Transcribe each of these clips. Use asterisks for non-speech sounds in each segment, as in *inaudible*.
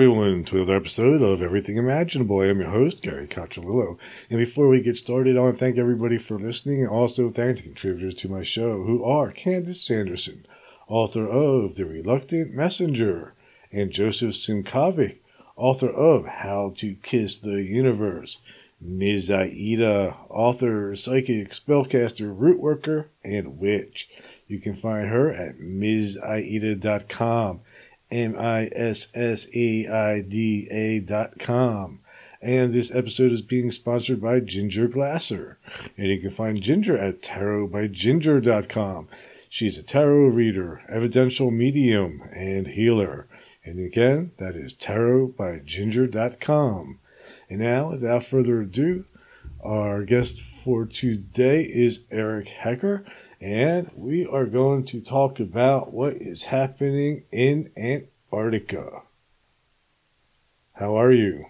everyone, to another episode of Everything Imaginable. I am your host, Gary Cacciolillo. And before we get started, I want to thank everybody for listening and also thank the contributors to my show, who are Candace Sanderson, author of The Reluctant Messenger, and Joseph Simkovic, author of How to Kiss the Universe, Ms. Aida, author, psychic, spellcaster, root worker, and witch. You can find her at MsAida.com. M I S S A I D A dot com. And this episode is being sponsored by Ginger Glasser. And you can find Ginger at tarotbyginger.com. She's a tarot reader, evidential medium, and healer. And again, that is tarotbyginger.com. And now, without further ado, our guest for today is Eric Hecker and we are going to talk about what is happening in Antarctica. How are you?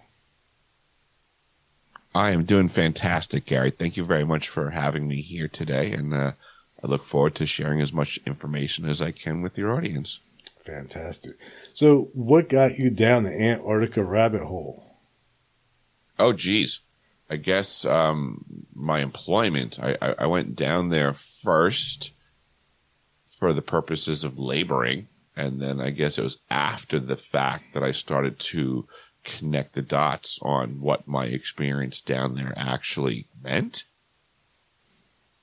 I am doing fantastic, Gary. Thank you very much for having me here today, and uh, I look forward to sharing as much information as I can with your audience. Fantastic. So, what got you down the Antarctica rabbit hole? Oh, geez. I guess um, my employment. I, I, I went down there first for the purposes of laboring, and then I guess it was after the fact that I started to connect the dots on what my experience down there actually meant.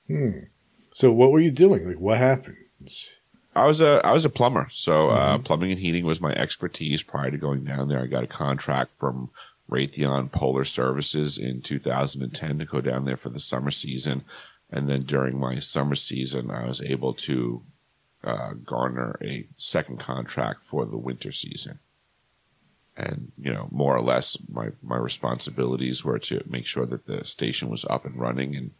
Hmm. So, what were you doing? Like, what happened? I was a I was a plumber, so uh, mm-hmm. plumbing and heating was my expertise. Prior to going down there, I got a contract from Raytheon Polar Services in 2010 to go down there for the summer season. And then during my summer season, I was able to uh, garner a second contract for the winter season. And, you know, more or less, my, my responsibilities were to make sure that the station was up and running in,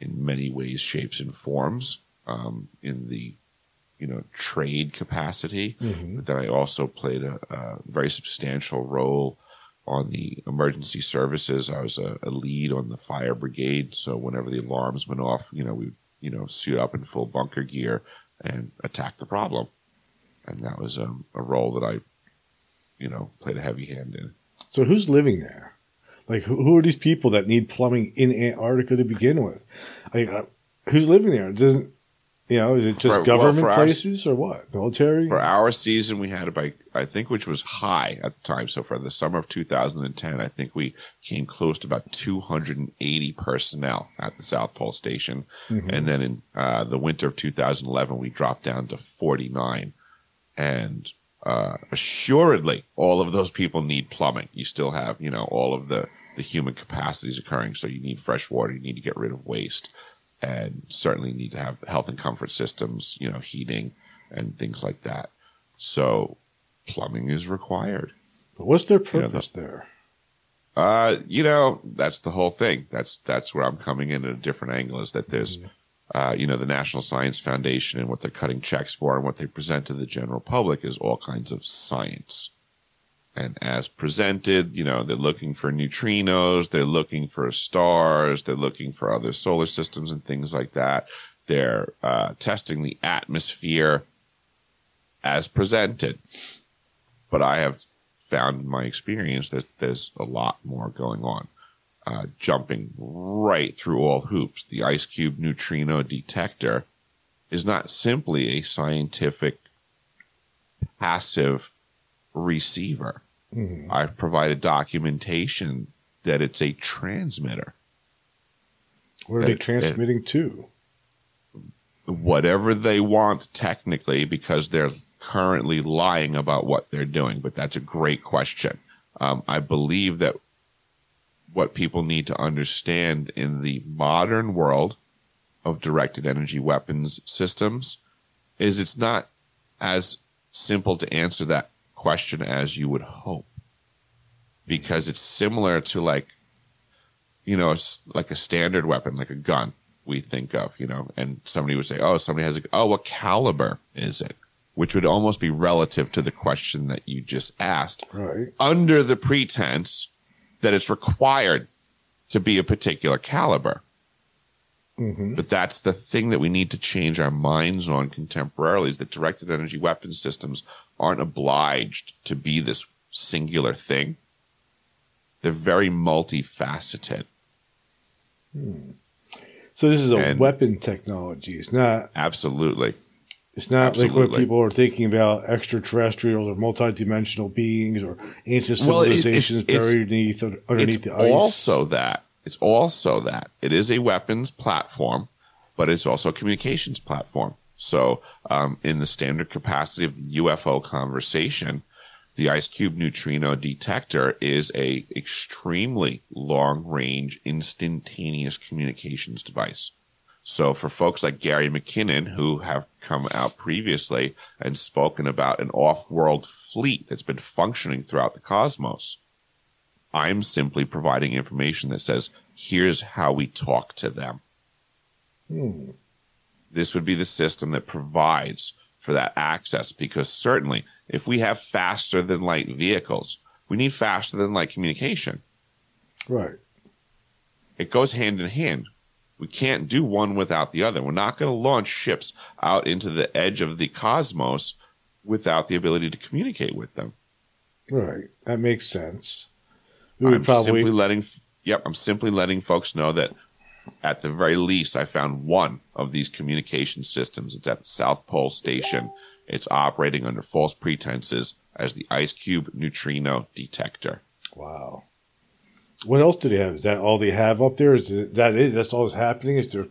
in many ways, shapes, and forms um, in the, you know, trade capacity. Mm-hmm. But then I also played a, a very substantial role on the emergency services. I was a, a, lead on the fire brigade. So whenever the alarms went off, you know, we, you know, suit up in full bunker gear and attack the problem. And that was um, a role that I, you know, played a heavy hand in. So who's living there? Like, who, who are these people that need plumbing in Antarctica to begin with? Like, uh, who's living there? Doesn't you know, is it just government well, places or what? Military? For our season, we had about, I think, which was high at the time. So for the summer of 2010, I think we came close to about 280 personnel at the South Pole Station. Mm-hmm. And then in uh, the winter of 2011, we dropped down to 49. And uh, assuredly, all of those people need plumbing. You still have, you know, all of the, the human capacities occurring. So you need fresh water. You need to get rid of waste and certainly need to have health and comfort systems, you know, heating and things like that. So plumbing is required. But what's their purpose you know, the, there? Uh, you know, that's the whole thing. That's that's where I'm coming in at a different angle. Is that there's, mm-hmm. uh, you know, the National Science Foundation and what they're cutting checks for and what they present to the general public is all kinds of science. And as presented, you know, they're looking for neutrinos, they're looking for stars, they're looking for other solar systems and things like that. They're uh, testing the atmosphere as presented. But I have found in my experience that there's a lot more going on. Uh, jumping right through all hoops. The IceCube neutrino detector is not simply a scientific passive receiver. Mm-hmm. I've provided documentation that it's a transmitter. What are that, they transmitting to? Whatever they want, technically, because they're currently lying about what they're doing. But that's a great question. Um, I believe that what people need to understand in the modern world of directed energy weapons systems is it's not as simple to answer that question as you would hope because it's similar to like you know it's like a standard weapon like a gun we think of you know and somebody would say oh somebody has a oh what caliber is it which would almost be relative to the question that you just asked, Right. under the pretense that it's required to be a particular caliber. Hmm But that's the thing that we need to change our minds on contemporarily is that directed energy weapon systems aren't obliged to be this singular thing. They're very multifaceted. So this is a And- weapon technology. It's not. Absolutely. It's not like what people are thinking about extraterrestrials or multidimensional beings or ancient Well, it- it's- civilizations it's- buried beneath underneath it's the ice. also that. It's also that. It is a weapons platform, but it's also a communications platform. So, um, in the standard capacity of the UFO conversation, the IceCube neutrino detector is a extremely long range, instantaneous communications device. So for folks like Gary McKinnon, who have come out previously and spoken about an off-world fleet that's been functioning throughout the cosmos, I'm simply providing information that says, here's how we talk to them. Hmm. This would be the system that provides for that access because certainly if we have faster than light vehicles, we need faster than light communication. Right. It goes hand in hand. We can't do one without the other. We're not going to launch ships out into the edge of the cosmos without the ability to communicate with them. Right. That makes sense. We would I'm probably. simply letting yep, I'm simply letting folks know that at the very least I found one of these communication systems. It's at the South Pole station. It's operating under false pretenses as the IceCube neutrino detector. Wow. What else do they have? Is that all they have up there? Is that is that's all that's happening? Is there?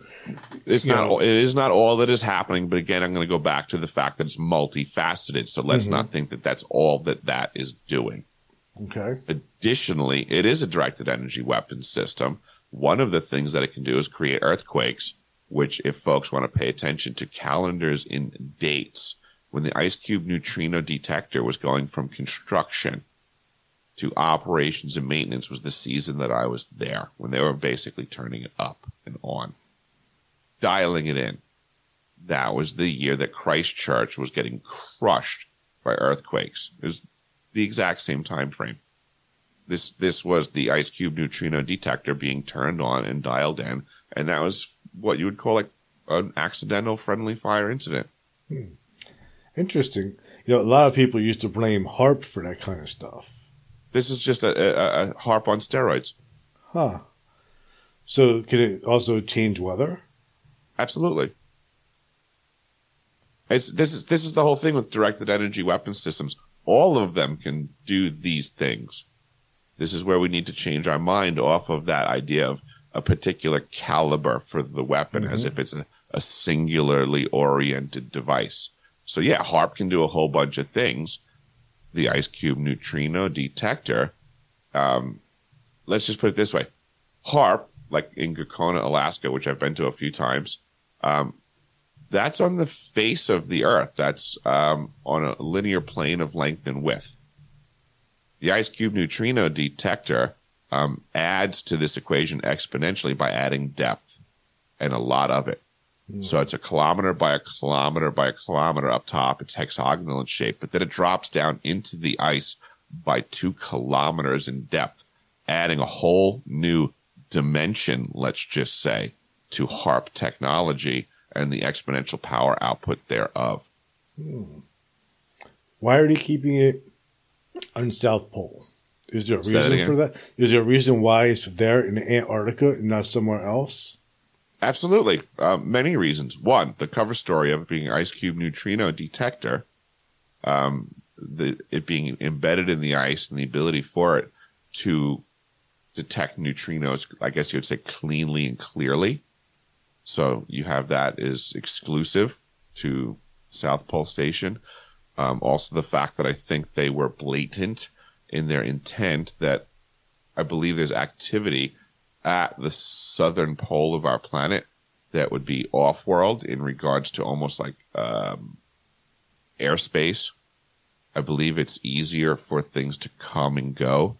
It's not know. all, it is not all that is happening, but again, I'm going to go back to the fact that it's multifaceted. So let's Mhm. not think that that's all that that is doing. Okay. Additionally, it is a directed energy weapons system. One of the things that it can do is create earthquakes, which, if folks want to pay attention to calendars in dates, when the IceCube neutrino detector was going from construction to operations and maintenance, was the season that I was there when they were basically turning it up and on, dialing it in. That was the year that Christchurch was getting crushed by earthquakes. It was the exact same time frame this this was the IceCube neutrino detector being turned on and dialed in and that was what you would call like an accidental friendly fire incident hmm. Interesting. You know, a lot of people used to blame HAARP for that kind of stuff. this is just a, a, a HAARP on steroids Huh. So can it also change weather? absolutely it's this is this is the whole thing with directed energy weapon systems all of them can do these things this is where we need to change our mind off of that idea of a particular caliber for the weapon as if it's a, a singularly oriented device. So yeah, HAARP can do a whole bunch of things. The IceCube neutrino detector, um, let's just put it this way. HAARP, like in Gakona, Alaska, which I've been to a few times, um, that's on the face of the Earth. That's um, on a linear plane of length and width. The IceCube neutrino detector um, adds to this equation exponentially by adding depth and a lot of it. So it's a kilometer by a kilometer by a kilometer up top. It's hexagonal in shape, but then it drops down into the ice by two kilometers in depth, adding a whole new dimension, let's just say, to HAARP technology and the exponential power output thereof. Why are they keeping it on South Pole? Is there a reason for that? Is there a reason why it's there in Antarctica and not somewhere else? Absolutely. Uh, many reasons. One, the cover story of it being IceCube neutrino detector, um, the, it being embedded in the ice and the ability for it to detect neutrinos, I guess you would say cleanly and clearly. So you have that is exclusive to South Pole Station. Um, also, the fact that I think they were blatant in their intent that I believe there's activity at the southern pole of our planet that would be off world in regards to almost like um, airspace. I believe it's easier for things to come and go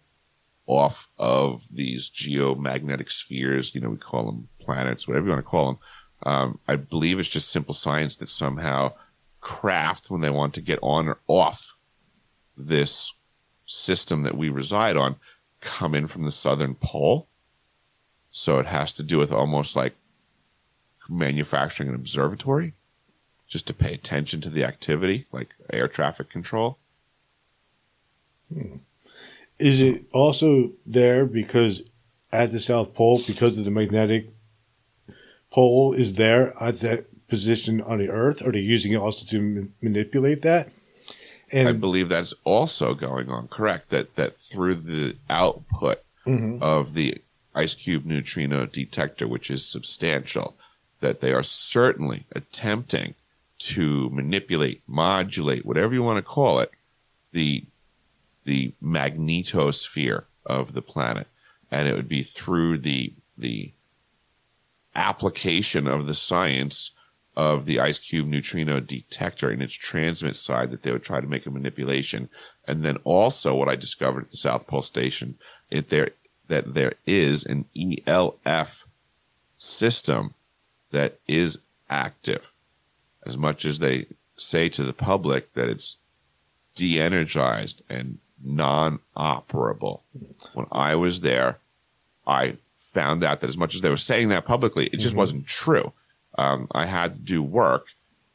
off of these geomagnetic spheres. You know, we call them planets, whatever you want to call them. Um, I believe it's just simple science that somehow craft when they want to get on or off this system that we reside on come in from the southern pole. So it has to do with almost like manufacturing an observatory just to pay attention to the activity, like air traffic control. Is it also there because at the South Pole, because of the magnetic pole is there at that position on the Earth? Are they using it also to ma- manipulate that? And I believe that's also going on. Correct. That that through the output Mhm. of the IceCube neutrino detector, which is substantial, that they are certainly attempting to manipulate, modulate, whatever you want to call it, the the magnetosphere of the planet, and it would be through the the application of the science of the IceCube neutrino detector and its transmit side that they would try to make a manipulation. And then also what I discovered at the South Pole Station, it there that there is an ELF system that is active. As much as they say to the public that it's de-energized and non-operable. When I was there, I found out that as much as they were saying that publicly, it just wasn't true. Um, I had to do work,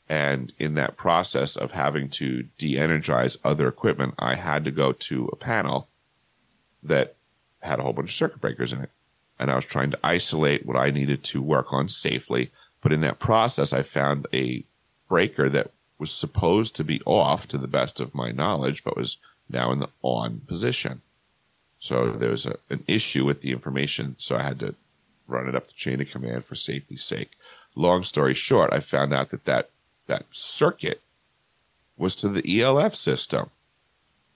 and in that process of having to de-energize other equipment, I had to go to a panel that had a whole bunch of circuit breakers in it, and I was trying to isolate what I needed to work on safely. But in that process, I found a breaker that was supposed to be off to the best of my knowledge, but was now in the on position. So there was a, an issue with the information, so I had to run it up the chain of command for safety's sake. Long story short, I found out that that, that circuit was to the ELF system,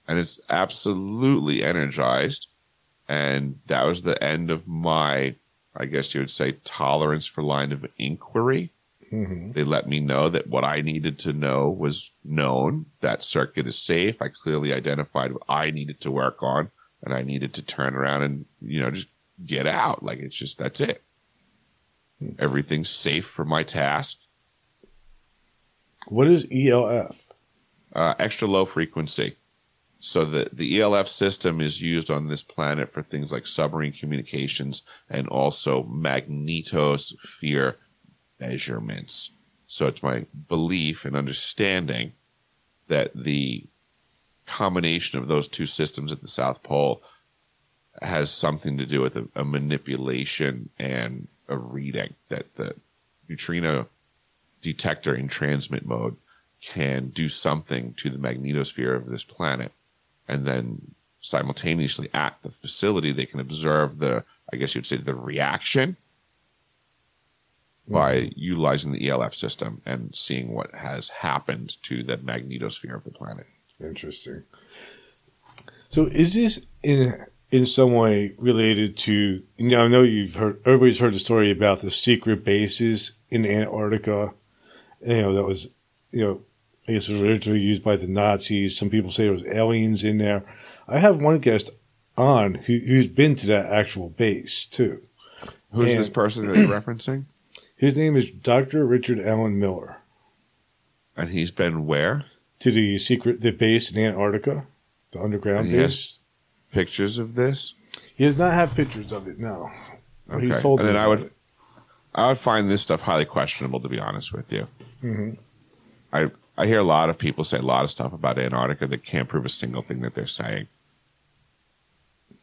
and it's absolutely energized. And that was the end of my, I guess you would say, tolerance for line of inquiry. Mhm. They let me know that what I needed to know was known. That circuit is safe. I clearly identified what I needed to work on, and I needed to turn around and you know just get out. Like it's just that's it. Everything's safe for my task. what is ELF? Uh, extra low frequency. So the the ELF system is used on this planet for things like submarine communications and also magnetosphere measurements. So it's my belief and understanding that the combination of those two systems at the South Pole has something to do with a, a manipulation and a reading that the neutrino detector in transmit mode can do something to the magnetosphere of this planet and then simultaneously at the facility they can observe the i guess you'd say the reaction by utilizing the elf system and seeing what has happened to the magnetosphere of the planet Interesting. So, is this in in some way related to? You know, I know you've heard everybody's heard the story about the secret bases in Antarctica. You know, that was you know, I guess it was originally used by the Nazis. Some people say there was aliens in there. I have one guest on who, who's been to that actual base too. who's And- this person that you're referencing His name is Dr. Richard Alan Miller. and he's been where To the secret the base in Antarctica, the underground And base. pictures of this He does not have pictures of it. No, okay he's told and then i would it. i would find this stuff highly questionable to be honest with you Mhm. I I hear a lot of people say a lot of stuff about Antarctica that can't prove a single thing that they're saying.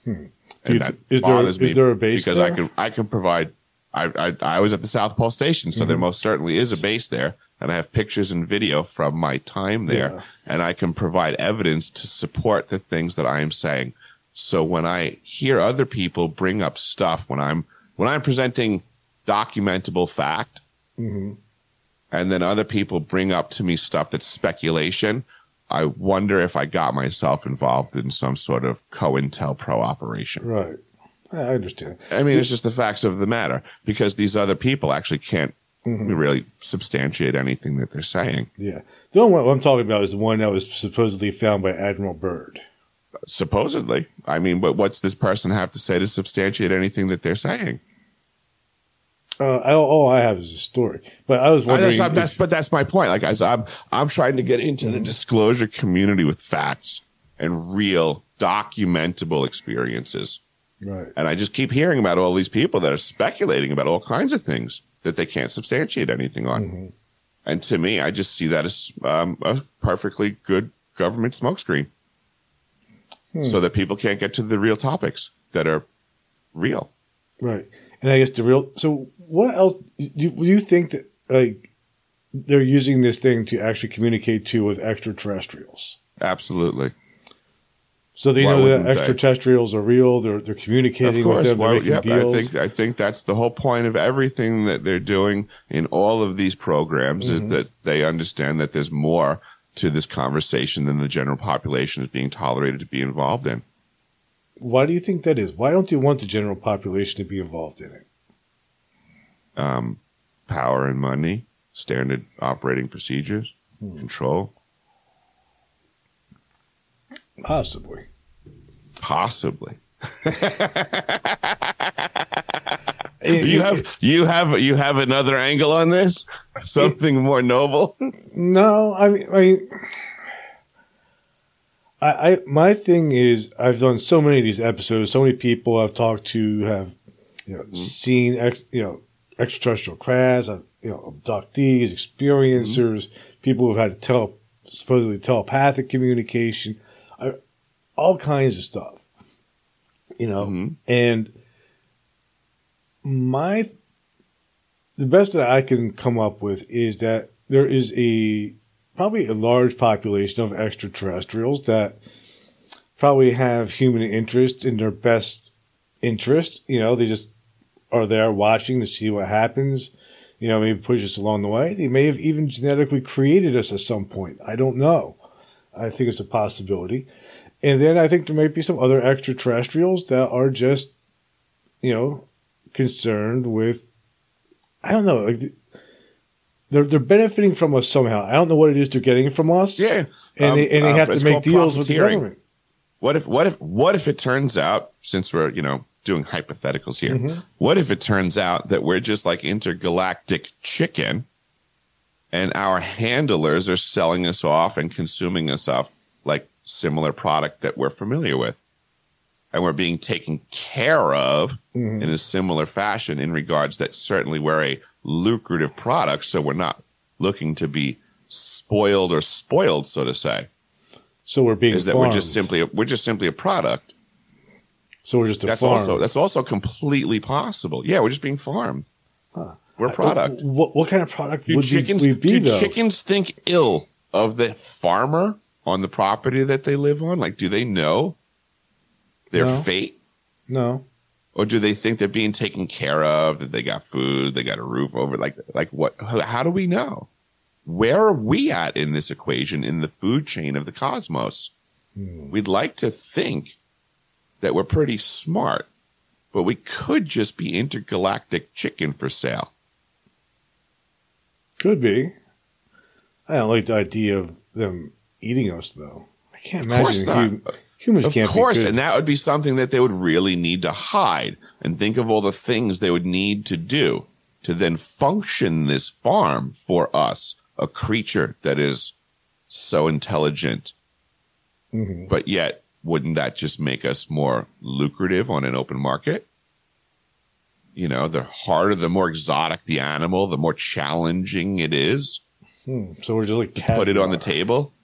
Hmm. And Do you- that is there- is there a base because I can I can provide. I, I I was at the South Pole Station, so there Mm-hmm. most certainly is a base there, and I have pictures and video from my time there, Yeah. and I can provide evidence to support the things that I am saying. So when I hear other people bring up stuff when I'm when I'm presenting documentable fact, Mhm. and then other people bring up to me stuff that's speculation, I wonder if I got myself involved in some sort of COINTELPRO operation. Right. I understand. I mean, it's just the facts of the matter because these other people actually can't Mm-hmm. really substantiate anything that they're saying. Yeah. The one I'm talking about is the one that was supposedly found by Admiral Byrd. Supposedly. I mean, but what's this person have to say to substantiate anything that they're saying? Uh, I, all I have is a story, but I was I- wondering. that's, that's, if- but that's my point. Like, as I'm, I'm trying to get into the disclosure community with facts and real documentable experiences. Right. And I just keep hearing about all these people that are speculating about all kinds of things that they can't substantiate anything on. And to me, I just see that as um, a perfectly good government smokescreen so that people can't get to the real topics that are real. Right. And I guess the real. So, what else do you, do you think that like they're using this thing to actually communicate to with extraterrestrials? Absolutely. So they Why know that wouldn't they? extraterrestrials are real. They're they're communicating Of course. with them. Making yeah, I think I think that's the whole point of everything that they're doing in all of these programs Mm-hmm. is that they understand that there's more to this conversation than the general population is being tolerated to be involved in. Why do you think that is? Why don't they want the general population to be involved in it? Um, power and money, standard operating procedures, Hmm. control, Possibly. Possibly. *laughs* You have you have you have another angle on this? Something more noble? No, I mean, I mean, I, I, my thing is, I've done so many of these episodes. So many people I've talked to have, you know, seen, ex, you know, extraterrestrial crafts, uh, you know, abductees, experiencers, people who've had tele, supposedly telepathic communication, all kinds of stuff. You know, Mhm. and my the best that I can come up with is that there is a probably a large population of extraterrestrials that probably have human interest in their best interest. You know, they just are there watching to see what happens. You know, maybe push us along the way. They may have even genetically created us at some point. I don't know. I think it's a possibility. And then I think there might be some other extraterrestrials that are just, you know, concerned with I don't know, like they're they're benefiting from us somehow. I don't know what it is they're getting from us. Yeah. and Um, they and they uh, have to make deals with the government. What if what if what if it turns out since we're you know doing hypotheticals here, Mhm. what if it turns out that we're just like intergalactic chicken, and our handlers are selling us off and consuming us off like similar product that we're familiar with, and we're being taken care of Mhm. in a similar fashion in regards that certainly we're a lucrative product, so we're not looking to be spoiled or spoiled, so to say So we're being is that we're just simply a, we're just simply a product. so we're just a That's farm. also that's also completely possible. Yeah, we're just being farmed. Huh. We're a product. What, what kind of product Do would chickens we, we be do though? chickens think ill of the farmer on the property that they live on? Like, do they know their No. fate, no. or do they think they're being taken care of? That they got food, they got a roof over? Like, like what? How, do we know? Where are we at in this equation in the food chain of the cosmos? Hmm. We'd like to think that we're pretty smart, but we could just be intergalactic chicken for sale. Could be. I don't like the idea of them eating us though. I can't Of course imagine not. humans Of can't Of course, be good. and that would be something that they would really need to hide and think of all the things they would need to do to then function this farm for us, a creature that is so intelligent, Mhm. but yet wouldn't that just make us more lucrative on an open market? You know, the harder, the more exotic the animal, the more challenging it is Hmm. So we're just like to put it on the table.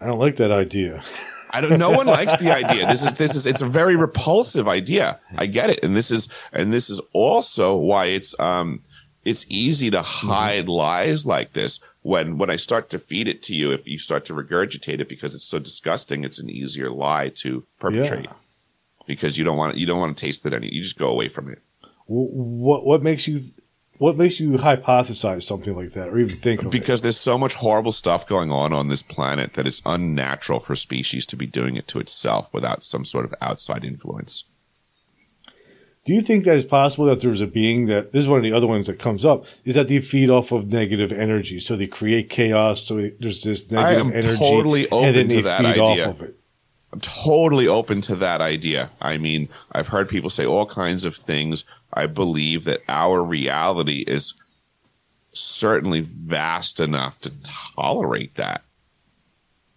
I don't like that idea. I don't. No one likes the idea. This is this is it's a very repulsive idea. I get it, and this is and this is also why it's um it's easy to hide lies like this. When when I start to feed it to you, if you start to regurgitate it because it's so disgusting, it's an easier lie to perpetrate because you don't want you don't want to taste it any. You just go away from it What what makes you what makes you hypothesize something like that or even think of it? because there's so much horrible stuff going on on this planet that it's unnatural for species to be doing it to itself without some sort of outside influence. Do you think that it's possible that there's a being that this is one of the other ones that comes up is that they feed off of negative energy, so they create chaos, so there's this negative energy, totally and open then they to that feed idea. off of it. I'm totally open to that idea. I mean, I've heard people say all kinds of things. I believe that our reality is certainly vast enough to tolerate that.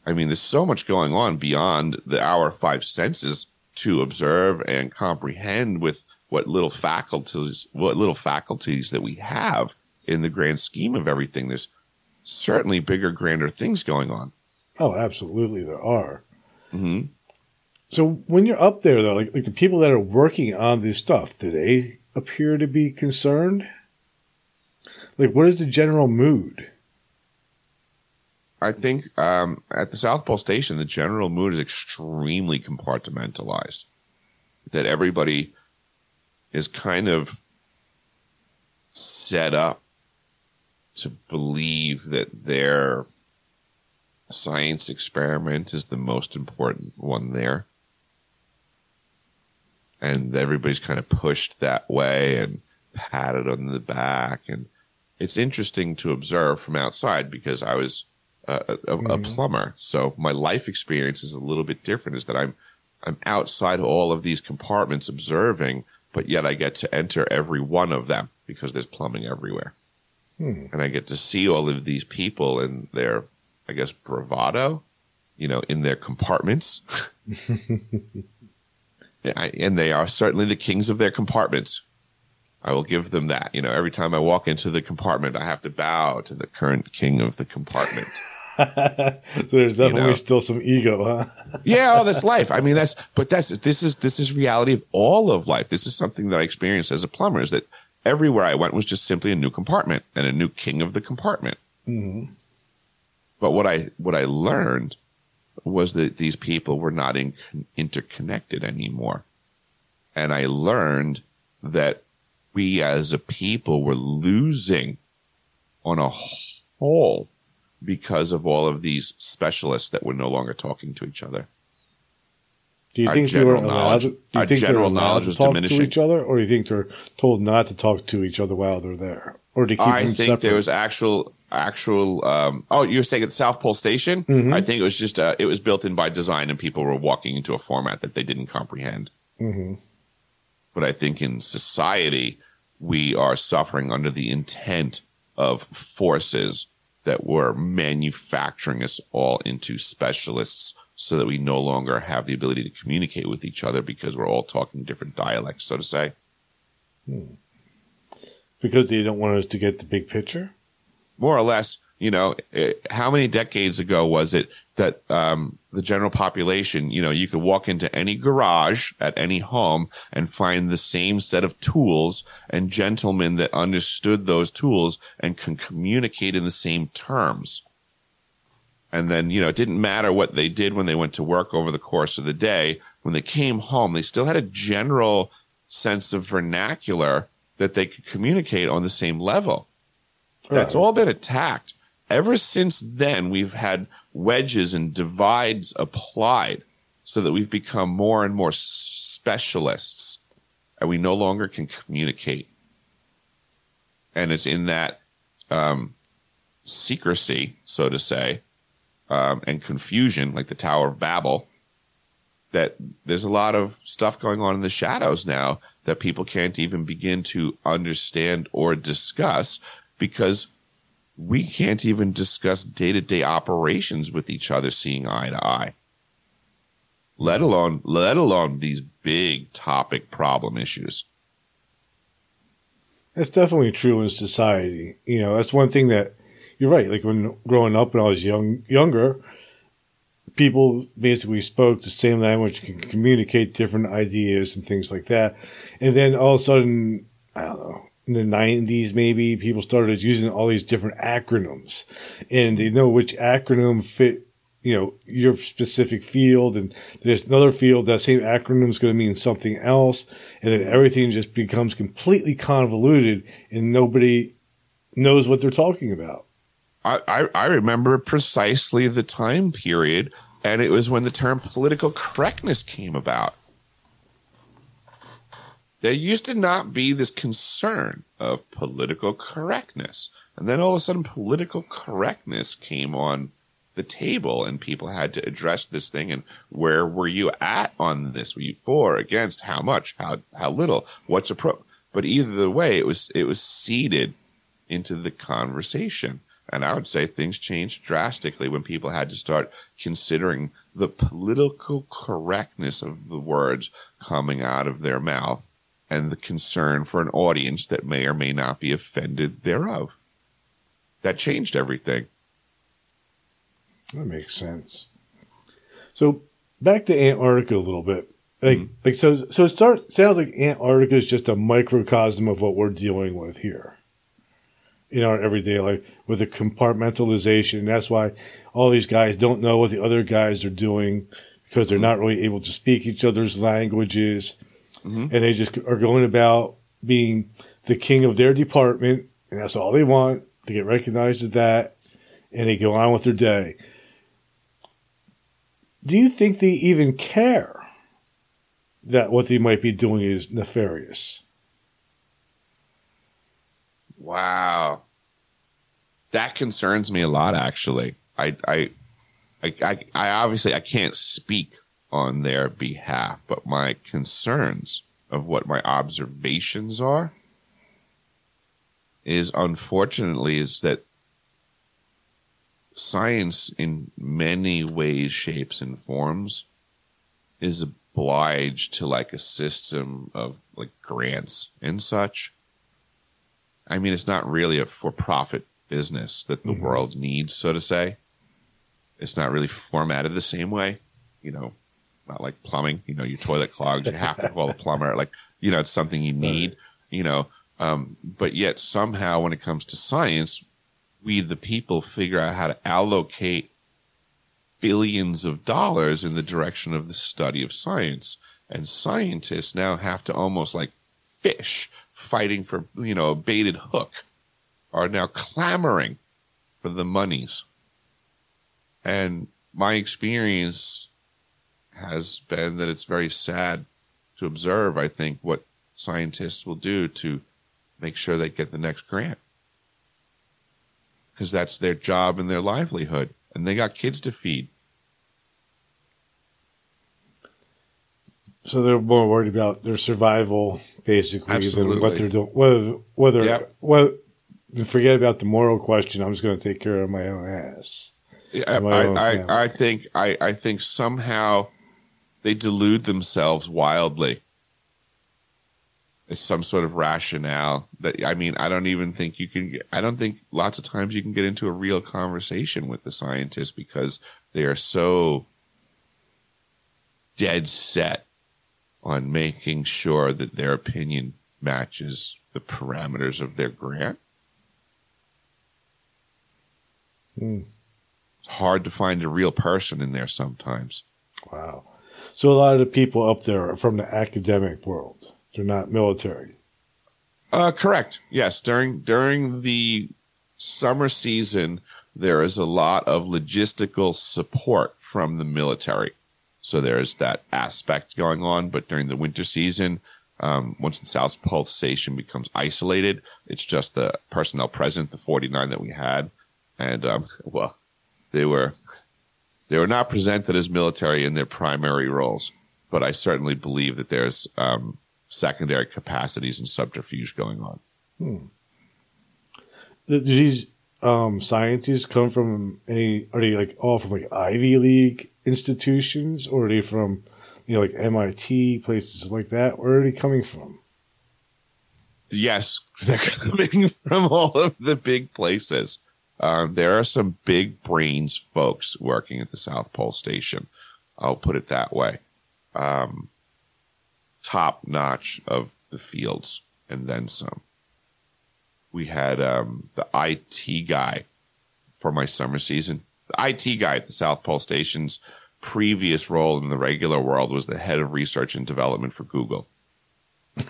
I mean, there's so much going on beyond the our five senses to observe and comprehend with what little faculties, what little faculties that we have in the grand scheme of everything. There's certainly bigger, grander things going on. Oh, absolutely, there are. hmm So when you're up there, though, like, like the people that are working on this stuff, do they appear to be concerned? Like, what is the general mood? I think um, at the South Pole Station, the general mood is extremely compartmentalized. That everybody is kind of set up to believe that their science experiment is the most important one there. And everybody's kind of pushed that way and patted on the back. And it's interesting to observe from outside because I was a, a, a Mhm. plumber. So my life experience is a little bit different is that I'm, I'm outside all of these compartments observing, but yet I get to enter every one of them because there's plumbing everywhere. Hmm. And I get to see all of these people and their, I guess, bravado, you know, in their compartments. *laughs* Yeah, I, and they are certainly the kings of their compartments. I will give them that. You know, every time I walk into the compartment, I have to bow to the current king of the compartment. so *laughs* *laughs* there's definitely know. still some ego, huh? yeah, oh, that's *laughs* life. I mean, that's, but that's, this is, this is reality of all of life. This is something that I experienced as a plumber is that everywhere I went was just simply a new compartment and a new king of the compartment. hmm But what I, what I learned was that these people were not in, interconnected anymore. And I learned that we as a people were losing on a whole because of all of these specialists that were no longer talking to each other. Do you Our think they were general allowed? do you think general allowed knowledge to was talk diminishing. to each other, or do you think they're told not to talk to each other while they're there, or to keep I them think separate? there was actual, actual. Um, oh, you're saying at the South Pole Station? Mhm. I think it was just uh, it was built in by design, and people were walking into a format that they didn't comprehend. hmm But I think in society, we are suffering under the intent of forces that were manufacturing us all into specialists so that we no longer have the ability to communicate with each other because we're all talking different dialects, so to say. because they don't want us to get the big picture. More or less, you know, eh, how many decades ago was it that um, the general population, you know, you could walk into any garage at any home and find the same set of tools and gentlemen that understood those tools and can communicate in the same terms. And then, you know, it didn't matter what they did when they went to work over the course of the day. When they came home, they still had a general sense of vernacular that they could communicate on the same level. That's Right. all been attacked. Ever since then, we've had wedges and divides applied so that we've become more and more specialists and we no longer can communicate. And it's in that um, secrecy, so to say, um, and confusion, like the Tower of Babel, that there's a lot of stuff going on in the shadows now that people can't even begin to understand or discuss because we can't even discuss day to day operations with each other seeing eye to eye. Let alone, let alone these big topic problem issues. That's definitely true in society. You know, that's one thing that you're right. Like when growing up when I was young, younger, people basically spoke the same language, can communicate different ideas and things like that. And then all of a sudden, I don't know, in the 90s maybe, people started using all these different acronyms, and they know which acronym fit. You know your specific field, and there's another field that same acronym is going to mean something else, and then everything just becomes completely convoluted, and nobody knows what they're talking about. I, I, I remember precisely the time period, and it was when the term political correctness came about. There used to not be this concern of political correctness. And then all of a sudden, political correctness came on the table and people had to address this thing and where were you at on this? Were you for, against, how much, how how little, what's a pro but either the way it was it was seeded into the conversation. And I would say things changed drastically when people had to start considering the political correctness of the words coming out of their mouth and the concern for an audience that may or may not be offended thereof. That changed everything. That makes sense. So back to Antarctica a little bit. Like, mm-hmm. like so, so it start, sounds like Antarctica is just a microcosm of what we're dealing with here in our everyday life with the compartmentalization. And That's why all these guys don't know what the other guys are doing because they're mm-hmm. not really able to speak each other's languages. Mm-hmm. And they just are going about being the king of their department. And that's all they want to get recognized as that. And they go on with their day. Do you think they even care that what they might be doing is nefarious? Wow. That concerns me a lot, actually. I, I, I, I, I obviously I can't speak on their behalf, but my concerns of what my observations are is unfortunately is that science in many ways, shapes, and forms is obliged to like a system of like grants and such I mean, it's not really a for profit business that the mm-hmm. world needs, so to say. It's not really formatted the same way, you know, not like plumbing, you know, your toilet clogs, you have to call a plumber. Like, you know, it's something you need, you know, um, but yet somehow when it comes to science, we, the people, figure out how to allocate billions of dollars in the direction of the study of science. And scientists now have to almost like fish fighting for, you know, a baited hook are now clamoring for the monies. And my experience has been that it's very sad to observe, I think, what scientists will do to make sure they get the next grant. Because that's their job and their livelihood. And they got kids to feed. So they're more worried about their survival, basically, Absolutely. than what they're doing. Whether, whether, yep. whether, forget about the moral question. I'm just going to take care of my own ass. Yeah, I, I, I, think, I, I think somehow they delude themselves wildly. It's some sort of rationale that I mean, I don't even think you can. Get, I don't think lots of times you can get into a real conversation with the scientists because they are so dead set on making sure that their opinion matches the parameters of their grant. Mm. It's hard to find a real person in there sometimes. Wow. So a lot of the people up there are from the academic world. They're not military. Uh, correct. Yes. During during the summer season, there is a lot of logistical support from the military. So there's that aspect going on. But during the winter season, um, once the South Pole Station becomes isolated, it's just the personnel present, the 49 that we had. And, um, well, they were, they were not presented as military in their primary roles, but I certainly believe that there's, um, secondary capacities and subterfuge going on. Hmm. These, um, scientists come from any, are they like all from like Ivy League institutions, or are they from, you know, like MIT places like that? Where are they coming from? Yes, *laughs* they're coming from all of the big places. Um, there are some big brains folks working at the South Pole Station. I'll put it that way. Um, top notch of the fields and then some. We had um, the IT guy for my summer season. The IT guy at the South Pole Station's previous role in the regular world was the head of research and development for Google. *laughs*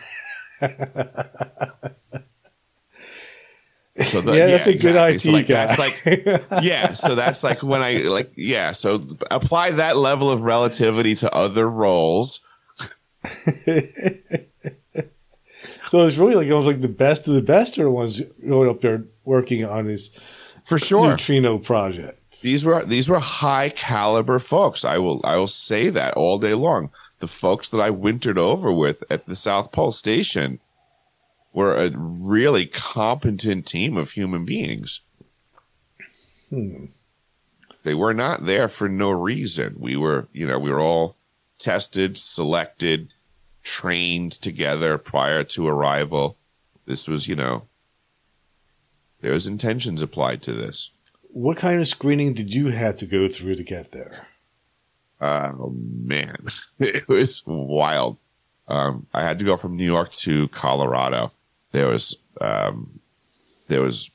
So the, yeah, that's yeah, a good exactly. IT so like, guy. That's *laughs* like, yeah. So that's like when I like, yeah. So apply that level of relativity to other roles. so it's really like almost like the best of the best are the ones going up there working on this for sure neutrino project. these were these were high caliber folks. I will I will say that all day long. The folks that I wintered over with at the South Pole Station were a really competent team of human beings. Hmm. They were not there for no reason. We were, you know, we were all tested, selected, trained together prior to arrival. This was, you know, there was intentions applied to this. What kind of screening did you have to go through to get there? Oh man, *laughs* it was wild. Um, I had to go from New York to Colorado. There was um, there was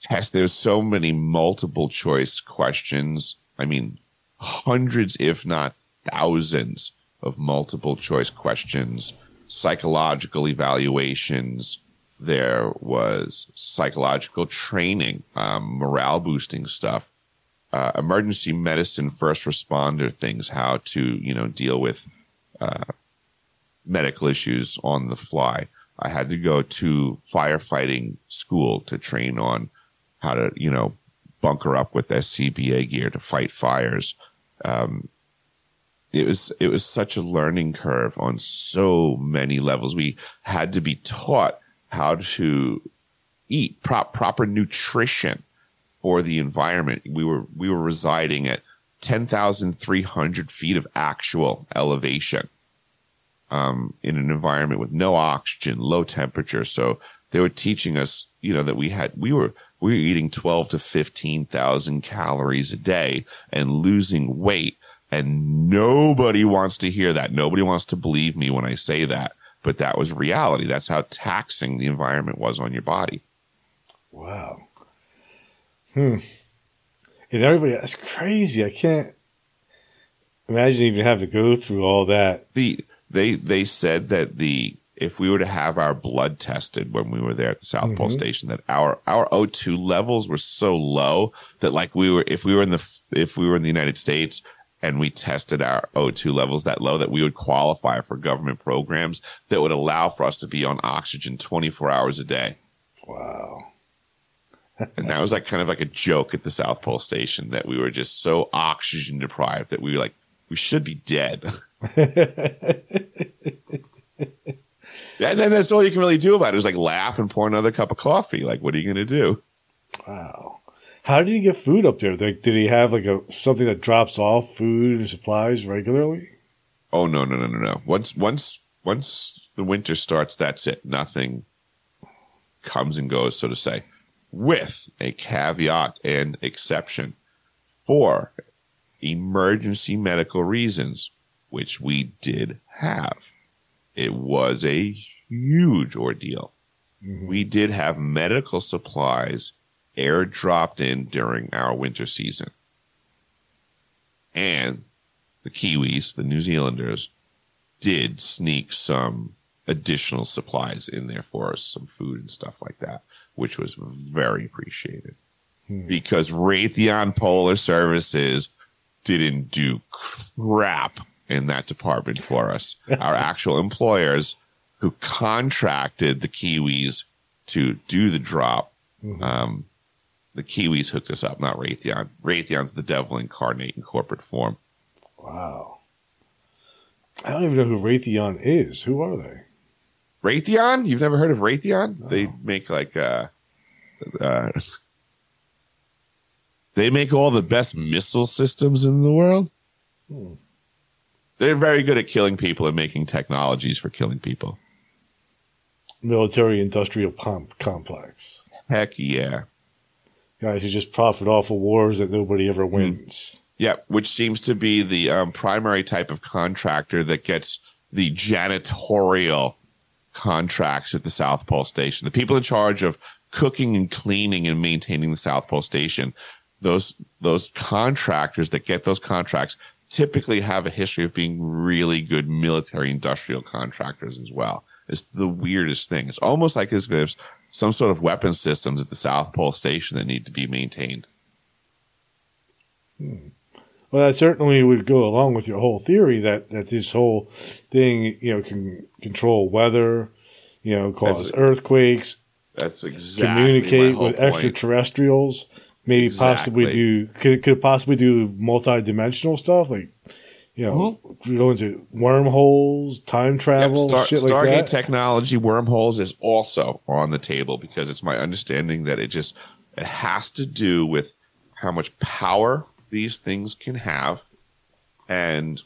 test. There so many multiple choice questions. I mean, hundreds, if not thousands, of multiple choice questions, psychological evaluations. There was psychological training, um, morale boosting stuff uh, emergency medicine first responder things, how to, you know, deal with uh, medical issues on the fly. I had to go to firefighting school to train on how to, you know, bunker up with SCBA gear to fight fires. Um, it was it was such a learning curve on so many levels. We had to be taught how to eat prop, proper nutrition for the environment. We were we were residing at ten thousand three hundred feet of actual elevation, um, in an environment with no oxygen, low temperature. So they were teaching us, you know, that we had we were we were eating twelve to fifteen thousand calories a day and losing weight. And nobody wants to hear that. Nobody wants to believe me when I say that. But that was reality. That's how taxing the environment was on your body. Wow. Hmm. Is everybody, that's crazy. I can't imagine even having to go through all that. The they they said that the if we were to have our blood tested when we were there at the South mm-hmm. Pole Station, that our our O2 levels were so low that like we were if we were in the if we were in the United States and we tested our O2 levels that low that we would qualify for government programs that would allow for us to be on oxygen 24 hours a day. Wow *laughs* and that was like kind of like a joke at the South Pole Station that we were just so oxygen deprived that we were like, we should be dead. *laughs* and then that's all you can really do about it is like laugh and pour another cup of coffee. Like, what are you going to do? Wow. How did he get food up there? Like, did he have like a something that drops off food and supplies regularly? Oh no no no no no! Once once once the winter starts, that's it. Nothing comes and goes, so to say with a caveat and exception for emergency medical reasons, which we did have. It was a huge ordeal. Mm-hmm. We did have medical supplies airdropped in during our winter season. And the Kiwis, the New Zealanders, did sneak some additional supplies in there for us, some food and stuff like that which was very appreciated hmm. because Raytheon Polar Services didn't do crap in that department for us. *laughs* Our actual employers who contracted the Kiwis to do the drop, mm-hmm. um, the Kiwis hooked us up, not Raytheon. Raytheon's the devil incarnate in corporate form. Wow. I don't even know who Raytheon is. Who are they? Raytheon? You've never heard of Raytheon? No. They make like uh, uh, they make all the best missile systems in the world. Hmm. They're very good at killing people and making technologies for killing people. Military industrial pump complex. Heck yeah. Guys who just profit off of wars that nobody ever hmm. wins. Yeah, which seems to be the um, primary type of contractor that gets the janitorial contracts at the South Pole Station. The people in charge of cooking and cleaning and maintaining the South Pole Station, those those contractors that get those contracts typically have a history of being really good military industrial contractors as well. It's the weirdest thing. It's almost like as if there's some sort of weapon systems at the South Pole Station that need to be maintained. Hmm. Well, that certainly would go along with your whole theory that, that this whole thing, you know, can control weather, you know, cause that's, earthquakes. That's exactly communicate with extraterrestrials. Maybe Exactly. possibly do could could possibly do multi-dimensional stuff like you know mm-hmm. go into wormholes, time Yep, travel, Star- shit like Stargate that. technology, wormholes is also on the table because it's my understanding that it just it has to do with how much power these things can have, and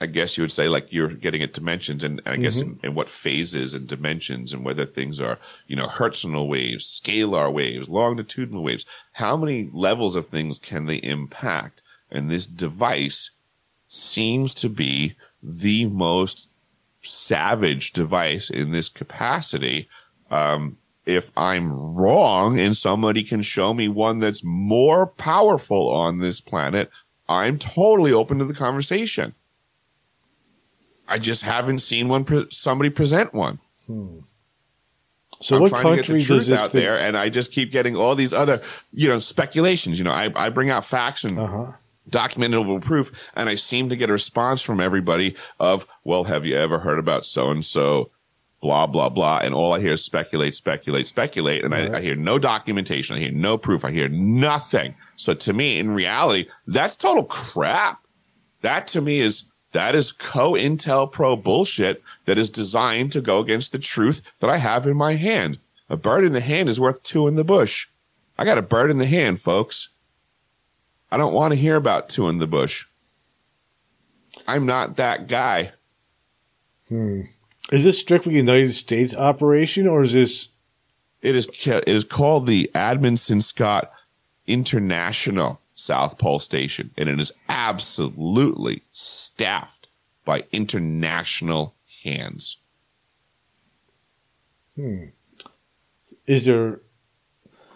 I guess you would say like you're getting at dimensions, and, and I guess in, in what phases and dimensions, and whether things are you know Hertzian waves, scalar waves, longitudinal waves. How many levels of things can they impact? And this device seems to be the most savage device in this capacity. Um, if I'm wrong and somebody can show me one that's more powerful on this planet, I'm totally open to the conversation. I just haven't seen one pre- somebody present one. so I'm what trying to get the truth out there, and I just keep getting all these other, you know, speculations. You know, I, I bring out facts and Uh-huh. documentable proof, and I seem to get a response from everybody of, "Well, have you ever heard about so and so?" Blah blah blah, and all I hear is speculate, speculate, speculate, and I, I hear no documentation, I hear no proof, I hear nothing. So to me, in reality, that's total crap. That to me is that is COINTELPRO bullshit that is designed to go against the truth that I have in my hand. A bird in the hand is worth two in the bush. I got a bird in the hand, folks. I don't want to hear about two in the bush. I'm not that guy. Hmm. Is this strictly United States operation or is this It is. It is called the Amundsen Scott International South Pole Station, and it is absolutely staffed by international hands. Hmm. is there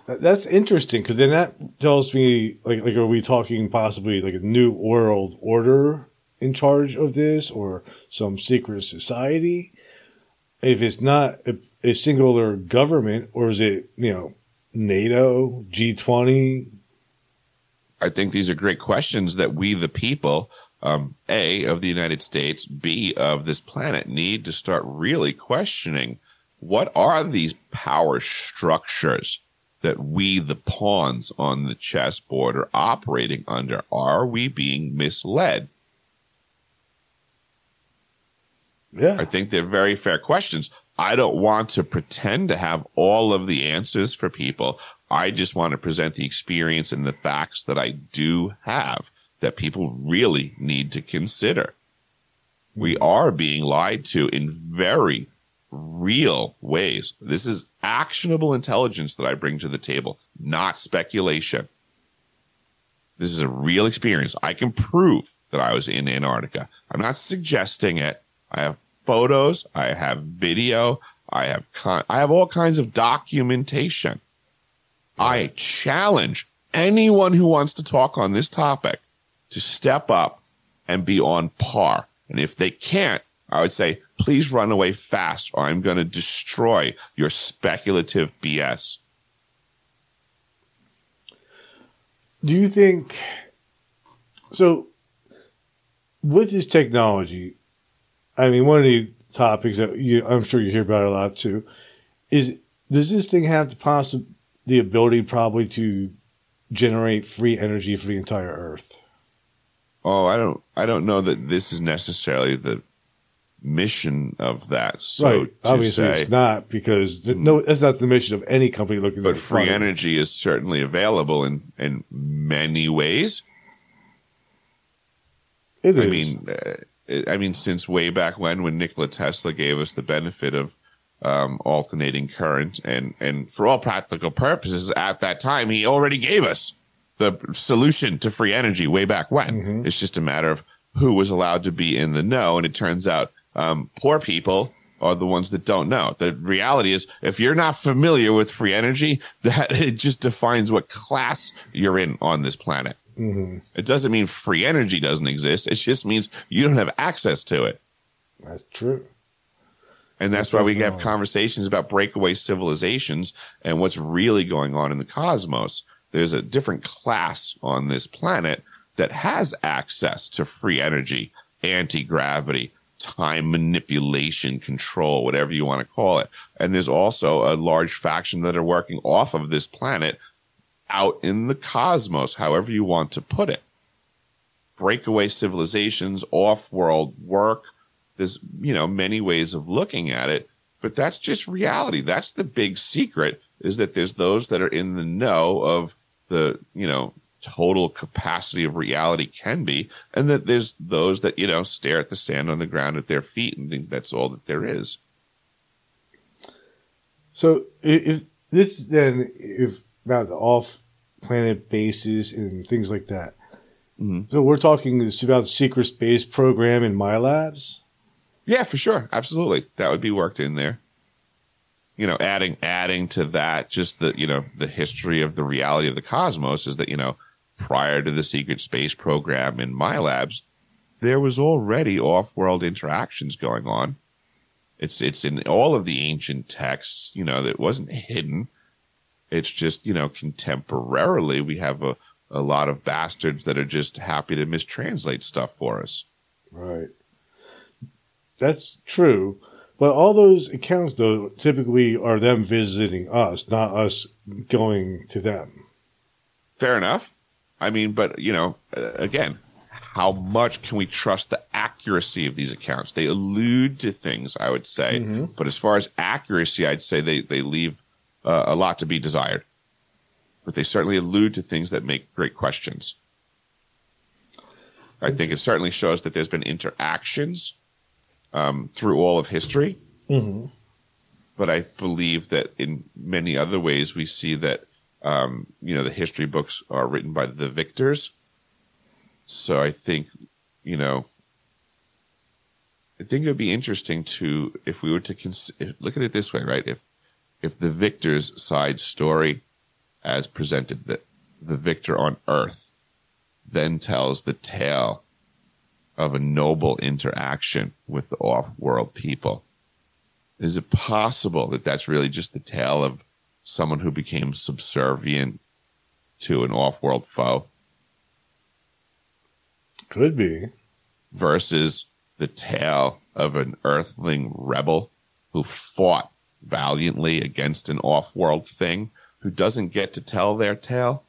that's interesting because then that tells me like like are we talking possibly like a new world order in charge of this or some secret society if it's not a, a singular government or is it you know nato g20 I think these are great questions that we, the people, um, A, of the United States, B, of this planet, need to start really questioning what are these power structures that we, the pawns on the chessboard, are operating under? Are we being misled? yeah I think they're very fair questions. I don't want to pretend to have all of the answers for people. I just want to present the experience and the facts that I do have that people really need to consider. We are being lied to in very real ways. This is actionable intelligence that I bring to the table, not speculation. This is a real experience. I can prove that I was in Antarctica. I'm not suggesting it. I have photos. I have video. I have con- I have all kinds of documentation. I challenge anyone who wants to talk on this topic to step up and be on par. And if they can't, I would say, please run away fast or I'm going to destroy your speculative BS. do you think so with this technology i mean one of the topics that you i'm sure you hear about a lot too is does this thing have the possi- the ability probably to generate free energy for the entire earth Oh, I don't, I don't know that this is necessarily the mission of that. So right to obviously say, it's not because no that's not the mission of any company looking but free energy is certainly available in, in many ways. it is. I mean, uh, I mean, since way back when, when Nikola Tesla gave us the benefit of um, alternating current, and and for all practical purposes, at that time, he already gave us the solution to free energy way back when. It's just a matter of who was allowed to be in the know, and it turns out um, poor people are the ones that don't know. The reality is, if you're not familiar with free energy, *laughs* that it just defines what class you're in on this planet. It doesn't mean free energy doesn't exist. It just means you don't have access to it. that's true And that's why we have conversations about breakaway civilizations and what's really going on in the cosmos. There's a different class on this planet that has access to free energy, anti gravity, time manipulation, control, whatever you want to call it. And there's also a large faction that are working off of this planet out in the cosmos, however you want to put it. Breakaway civilizations, off world work. There's, you know, many ways of looking at it, but that's just reality. That's the big secret is that there's those that are in the know of the, you know, total capacity of reality can be, and that there's those that, you know, stare at the sand on the ground at their feet and think that's all that there is. So if this then if about the off planet bases and things like that. Mhm. So we're talking this about the secret space program in MILABs. Yeah, for sure. Absolutely. That would be worked in there. You know, adding adding to that just the, you know, the history of the reality of the cosmos is that, you know, prior to the secret space program in MILABs, there was already off-world interactions going on. It's it's in all of the ancient texts, you know, that wasn't hidden. It's just, you know, contemporarily we have a, a lot of bastards that are just happy to mistranslate stuff for us. Right. That's true. But all those accounts, though, typically are them visiting us, not us going to them. Fair enough. I mean, but you know, again, how much can we trust the accuracy of these accounts? They allude to things, I would say, but as far as accuracy, I'd say they they leave uh, a lot to be desired. But they certainly allude to things that make great questions. I think it certainly shows that there's been interactions um, through all of history. Mm-hmm. But I believe that in many other ways, we see that um, you know the history books are written by the victors. So I think you know. I think it would be interesting to if we were to cons- if, look at it this way, right? If if the victor's side story, as presented, that the victor on Earth then tells the tale of a noble interaction with the off-world people. Is it possible that that's really just the tale of someone who became subservient to an off-world foe Could be. versus the tale of an earthling rebel who fought valiantly against an off-world thing who doesn't get to tell their tale?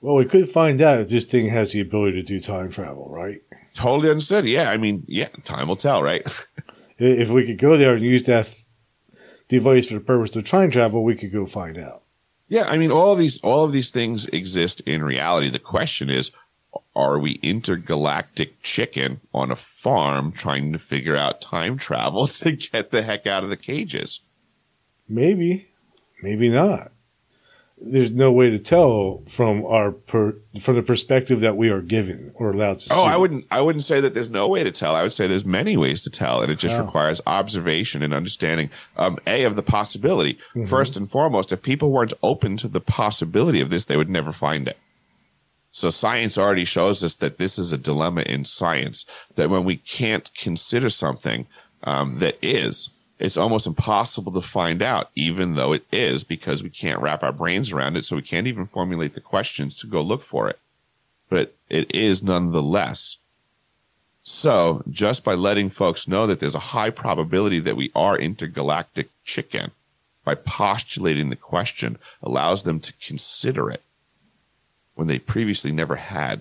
Well, we could find out if this thing has the ability to do time travel, right? Totally understood. Yeah, I mean, yeah, time will tell, right? *laughs* If we could go there and use that device for the purpose of time travel, we could go find out. Yeah, I mean, all of these all of these things exist in reality. The question is, are we intergalactic chicken on a farm trying to figure out time travel *laughs* to get the heck out of the cages? Maybe, maybe not. There's no way to tell from our per, from the perspective that we are given or allowed to Oh, see. I wouldn't I wouldn't say that there's no way to tell. I would say there's many ways to tell, and it just Oh. requires observation and understanding. Um, a of the possibility. First and foremost, if people weren't open to the possibility of this, they would never find it. So science already shows us that this is a dilemma in science. That when we can't consider something um, that is, it's almost impossible to find out, even though it is, because we can't wrap our brains around it. So we can't even formulate the questions to go look for it. But it is nonetheless. So just by letting folks know that there's a high probability that we are intergalactic chicken, by postulating the question, allows them to consider it when they previously never had.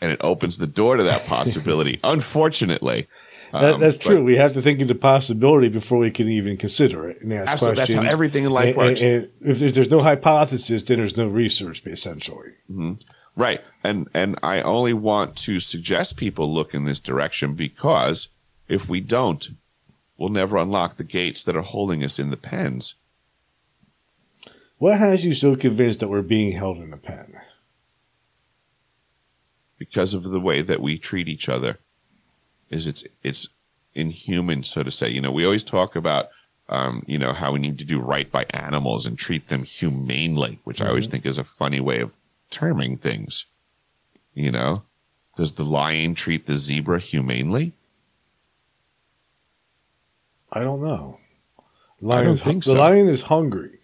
And it opens the door to that possibility, *laughs* unfortunately. That, Um, that's but- true. We have to think of the possibility before we can even consider it and ask Absolutely. That's how everything in life And- works. and- and if there's, there's no hypothesis, then there's no research, essentially. Right. And and I only want to suggest people look in this direction because if we don't, we'll never unlock the gates that are holding us in the pens. What has you so convinced that we're being held in a pen? because of the way that we treat each other is it's it's inhuman so to say you know we always talk about um, you know how we need to do right by animals and treat them humanely which i always think is a funny way of terming things you know does the lion treat the zebra humanely I don't know. I don't think the so. lion is hungry.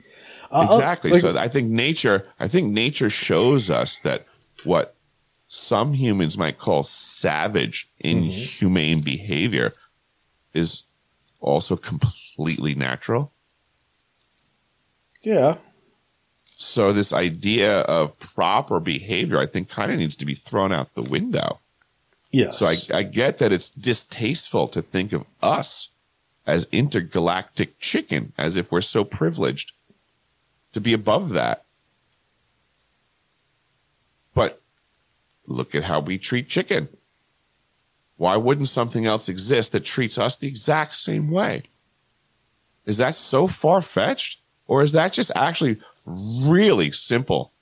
Uh, exactly like- so i think nature i think nature shows us that what some humans might call savage mm-hmm. inhumane behavior is also completely natural? Yeah. So this idea of proper behavior, I think, kind of needs to be thrown out the window. Yes. So I, I get that it's distasteful to think of us as intergalactic chicken, as if we're so privileged to be above that. But look at how we treat chicken. Why wouldn't something else exist that treats us the exact same way? Is that so far fetched? Or is that just actually really simple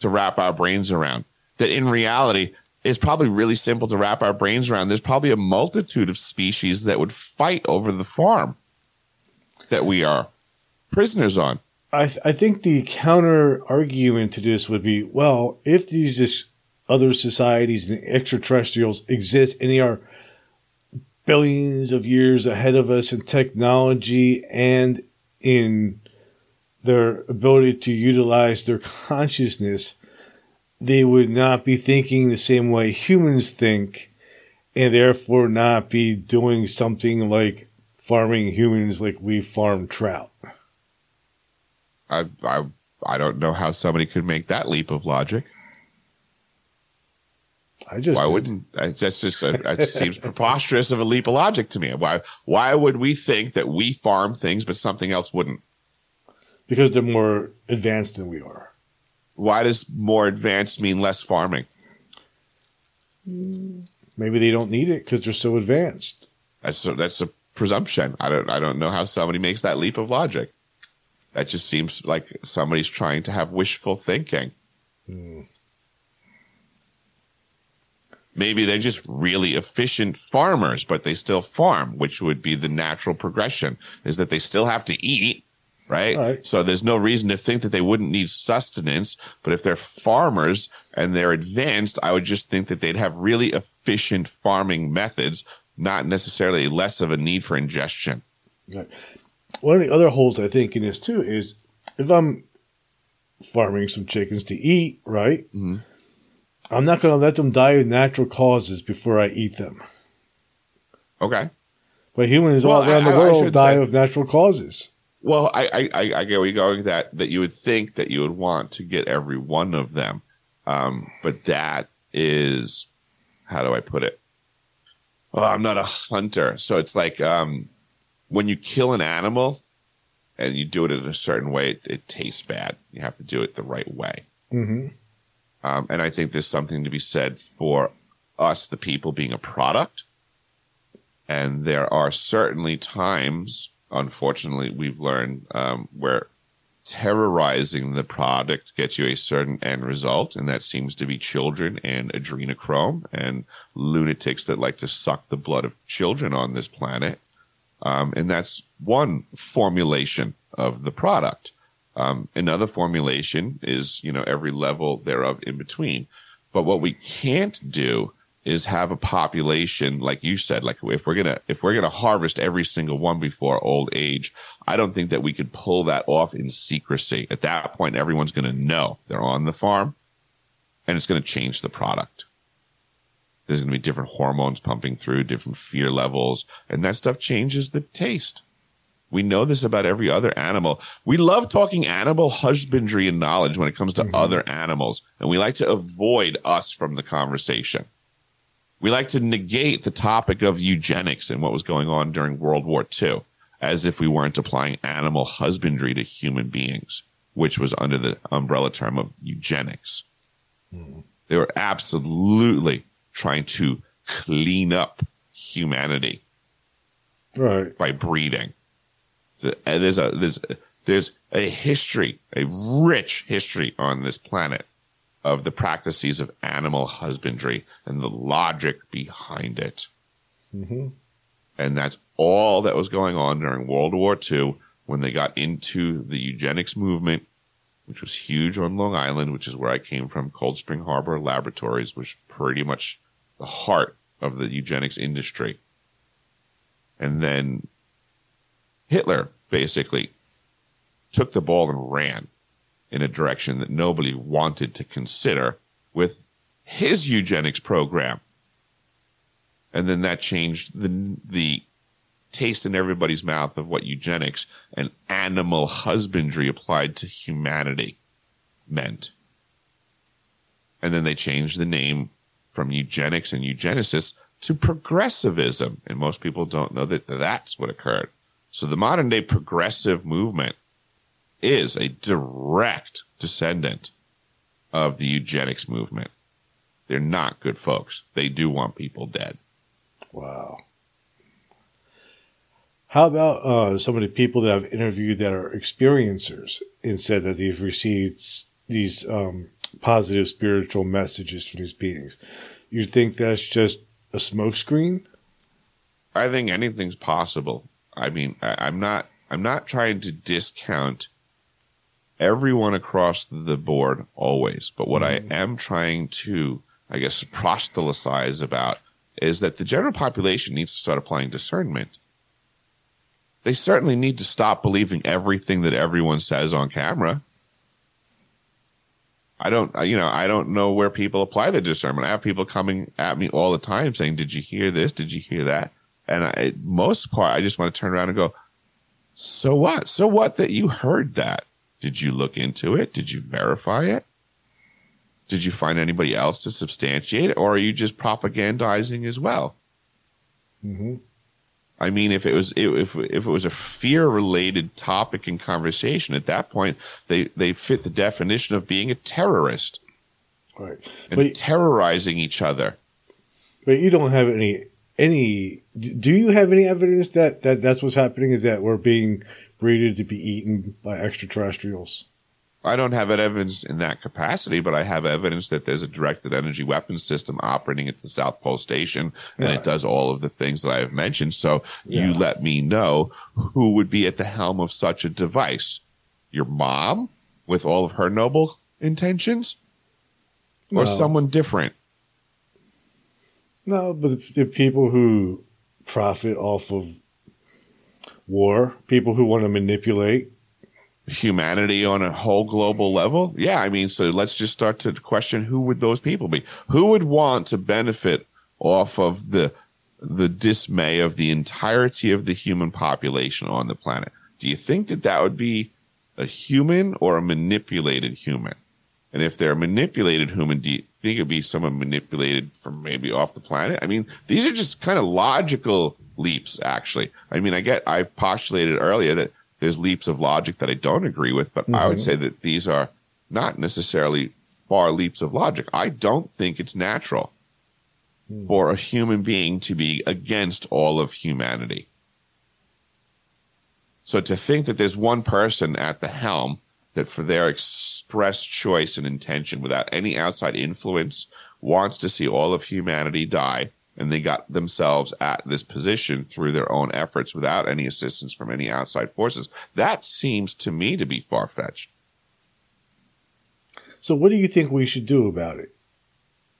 to wrap our brains around? That in reality is probably really simple to wrap our brains around. There's probably a multitude of species that would fight over the farm that we are prisoners on. I, th- I think the counter argument to this would be well, if these just other societies and extraterrestrials exist and they are billions of years ahead of us in technology and in their ability to utilize their consciousness, they would not be thinking the same way humans think and therefore not be doing something like farming humans like we farm trout. I, I, I don't know how somebody could make that leap of logic. I just Why wouldn't that's just a, it seems preposterous of a leap of logic to me? Why why would we think that we farm things but something else wouldn't? because they're more advanced than we are. Why does more advanced mean less farming? Maybe they don't need it because they're so advanced. That's a, that's a presumption. I don't I don't know how somebody makes that leap of logic. That just seems like somebody's trying to have wishful thinking. Hmm. Maybe they're just really efficient farmers, but they still farm, which would be the natural progression is that they still have to eat, right? Right. So there's no reason to think that they wouldn't need sustenance. But if they're farmers and they're advanced, I would just think that they'd have really efficient farming methods, not necessarily less of a need for ingestion. Right. One of the other holes I think in this too is if I'm farming some chickens to eat, right? Mhm. I'm not going to let them die of natural causes before I eat them. Okay. But humans Well, all around I- the I- I world die say- of natural causes. Well, I, I, I, get where you're going that, that you would think that you would want to get every one of them. Um, but that is, how do I put it? Oh, I'm not a hunter. So it's like, um, when you kill an animal and you do it in a certain way, it, it tastes bad. You have to do it the right way. hmm Um, and I think there's something to be said for us, the people, being a product. And there are certainly times, unfortunately, we've learned um, where terrorizing the product gets you a certain end result. And that seems to be children and adrenochrome and lunatics that like to suck the blood of children on this planet. Um, and that's one formulation of the product. Um, another formulation is, you know, every level thereof in between. But what we can't do is have a population, like you said, like if we're gonna if we're gonna harvest every single one before old age, I don't think that we could pull that off in secrecy. At that point, everyone's gonna know they're on the farm, and it's gonna change the product. There's gonna be different hormones pumping through, different fear levels, and that stuff changes the taste. We know this about every other animal. We love talking animal husbandry and knowledge when it comes to mm-hmm. other animals, and we like to avoid us from the conversation. We like to negate the topic of eugenics and what was going on during World War II as if we weren't applying animal husbandry to human beings, which was under the umbrella term of eugenics. Mm-hmm. They were absolutely trying to clean up humanity Right. by breeding. And There's a there's there's a history, a rich history on this planet of the practices of animal husbandry and the logic behind it. hmm And that's all that was going on during World War II when they got into the eugenics movement, which was huge on Long Island, which is where I came from, Cold Spring Harbor Laboratories, which pretty much the heart of the eugenics industry. And then Hitler basically took the ball and ran in a direction that nobody wanted to consider with his eugenics program. And then that changed the the taste in everybody's mouth of what eugenics and animal husbandry applied to humanity meant. And then they changed the name from eugenics and eugenicists to progressivism. And most people don't know that that's what occurred. So the modern day progressive movement is a direct descendant of the eugenics movement. They're not good folks. They do want people dead. Wow. How about uh, some of the people that I've interviewed that are experiencers and said that they've received these um, positive spiritual messages from these beings? You think that's just a smokescreen? I think anything's possible. I mean, I, I'm not. I'm not trying to discount everyone across the board always, but what I mm-hmm. am trying to, I guess, proselytize about is that the general population needs to start applying discernment. They certainly need to stop believing everything that everyone says on camera. I don't, you know, I don't know where people apply the discernment. I have people coming at me all the time saying, "Did you hear this? Did you hear that?" And I, most part, I just want to turn around and go, "So what? So what that you heard that? Did you look into it? Did you verify it? Did you find anybody else to substantiate it, or are you just propagandizing as well?" Mm-hmm. I mean, if it was if if it was a fear related topic in conversation, at that point they they fit the definition of being a terrorist Right. and But, terrorizing each other. but you don't have any any. Do you have any evidence that, that that's what's happening? Is that we're being breeded to be eaten by extraterrestrials? I don't have evidence in that capacity, but I have evidence that there's a directed energy weapons system operating at the South Pole Station, and Yeah. it does all of the things that I have mentioned. So Yeah. you let me know who would be at the helm of such a device. Your mom, with all of her noble intentions, or No. someone different. No, but the, the people who profit off of war, people who want to manipulate. humanity on a whole global level? Yeah, I mean, so let's just start to question who would those people be? Who would want to benefit off of the the dismay of the entirety of the human population on the planet? Do you think that that would be a human or a manipulated human? And if they're a manipulated human, do you think it'd be someone manipulated from maybe off the planet? I mean, these are just kind of logical leaps, actually. I mean, I get, I've postulated earlier that there's leaps of logic that I don't agree with, but I would mm-hmm. say that these are not necessarily far leaps of logic. I don't think it's natural hmm. for a human being to be against all of humanity. So to think that there's one person at the helm that for their express choice and intention without any outside influence wants to see all of humanity die and they got themselves at this position through their own efforts without any assistance from any outside forces. That seems to me to be far fetched. So, what do you think we should do about it?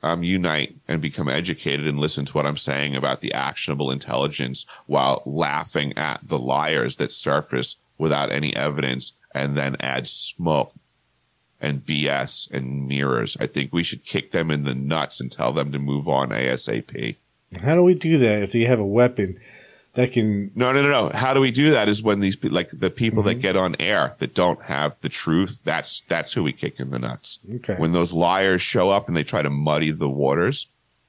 um, unite and become educated and listen to what I'm saying about the actionable intelligence while laughing at the liars that surface without any evidence and then add smoke and BS and mirrors. I think we should kick them in the nuts and tell them to move on ASAP. How do we do that if they have a weapon that can? No, no, no, no. How do we do that is when these, like the people that mm-hmm. get on air that don't have the truth, that's, that's who we kick in the nuts. Okay. when those liars show up and they try to muddy the waters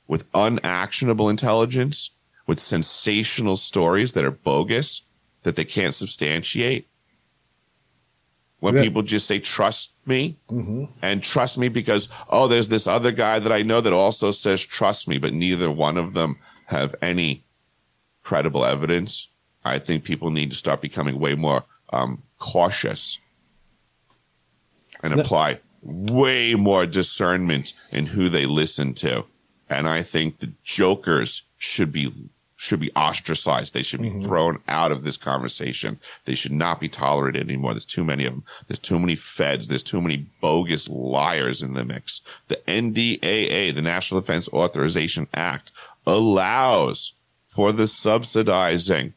with unactionable intelligence, with sensational stories that are bogus, that they can't substantiate. When Yeah. people just say, trust me, Mhm. and trust me because, oh, there's this other guy that I know that also says, trust me, but neither one of them have any credible evidence. I think people need to start becoming way more um, cautious and apply way more discernment in who they listen to. And I think the jokers should be should be ostracized. They should be mm-hmm. thrown out of this conversation. They should not be tolerated anymore. There's too many of them. There's too many feds. There's too many bogus liars in the mix. The NDAA, the National Defense Authorization Act, allows for the subsidizing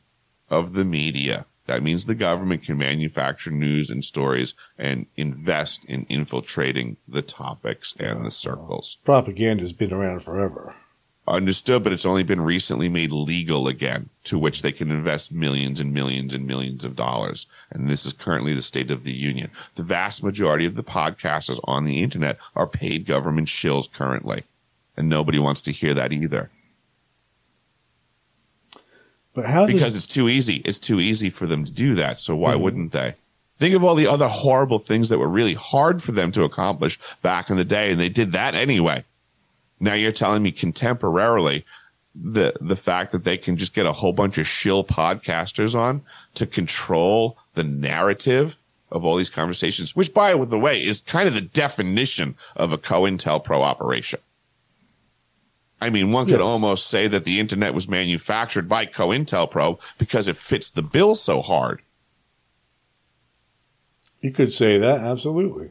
of the media. That means the government can manufacture news and stories and invest in infiltrating the topics and the circles. Propaganda's been around forever. Understood, but it's only been recently made legal again, to which they can invest millions and millions and millions of dollars. And this is currently the state of the union. The vast majority of the podcasters on the internet are paid government shills currently. And nobody wants to hear that either. But how does Because it's too easy. It's too easy for them to do that. So why mm-hmm. wouldn't they? Think of all the other horrible things that were really hard for them to accomplish back in the day, and they did that anyway. Now you're telling me contemporarily the the fact that they can just get a whole bunch of shill podcasters on to control the narrative of all these conversations, which by the way is kind of the definition of a COINTELPRO operation. I mean, one could Yes. almost say that the internet was manufactured by COINTELPRO because it fits the bill so hard. you could say that absolutely.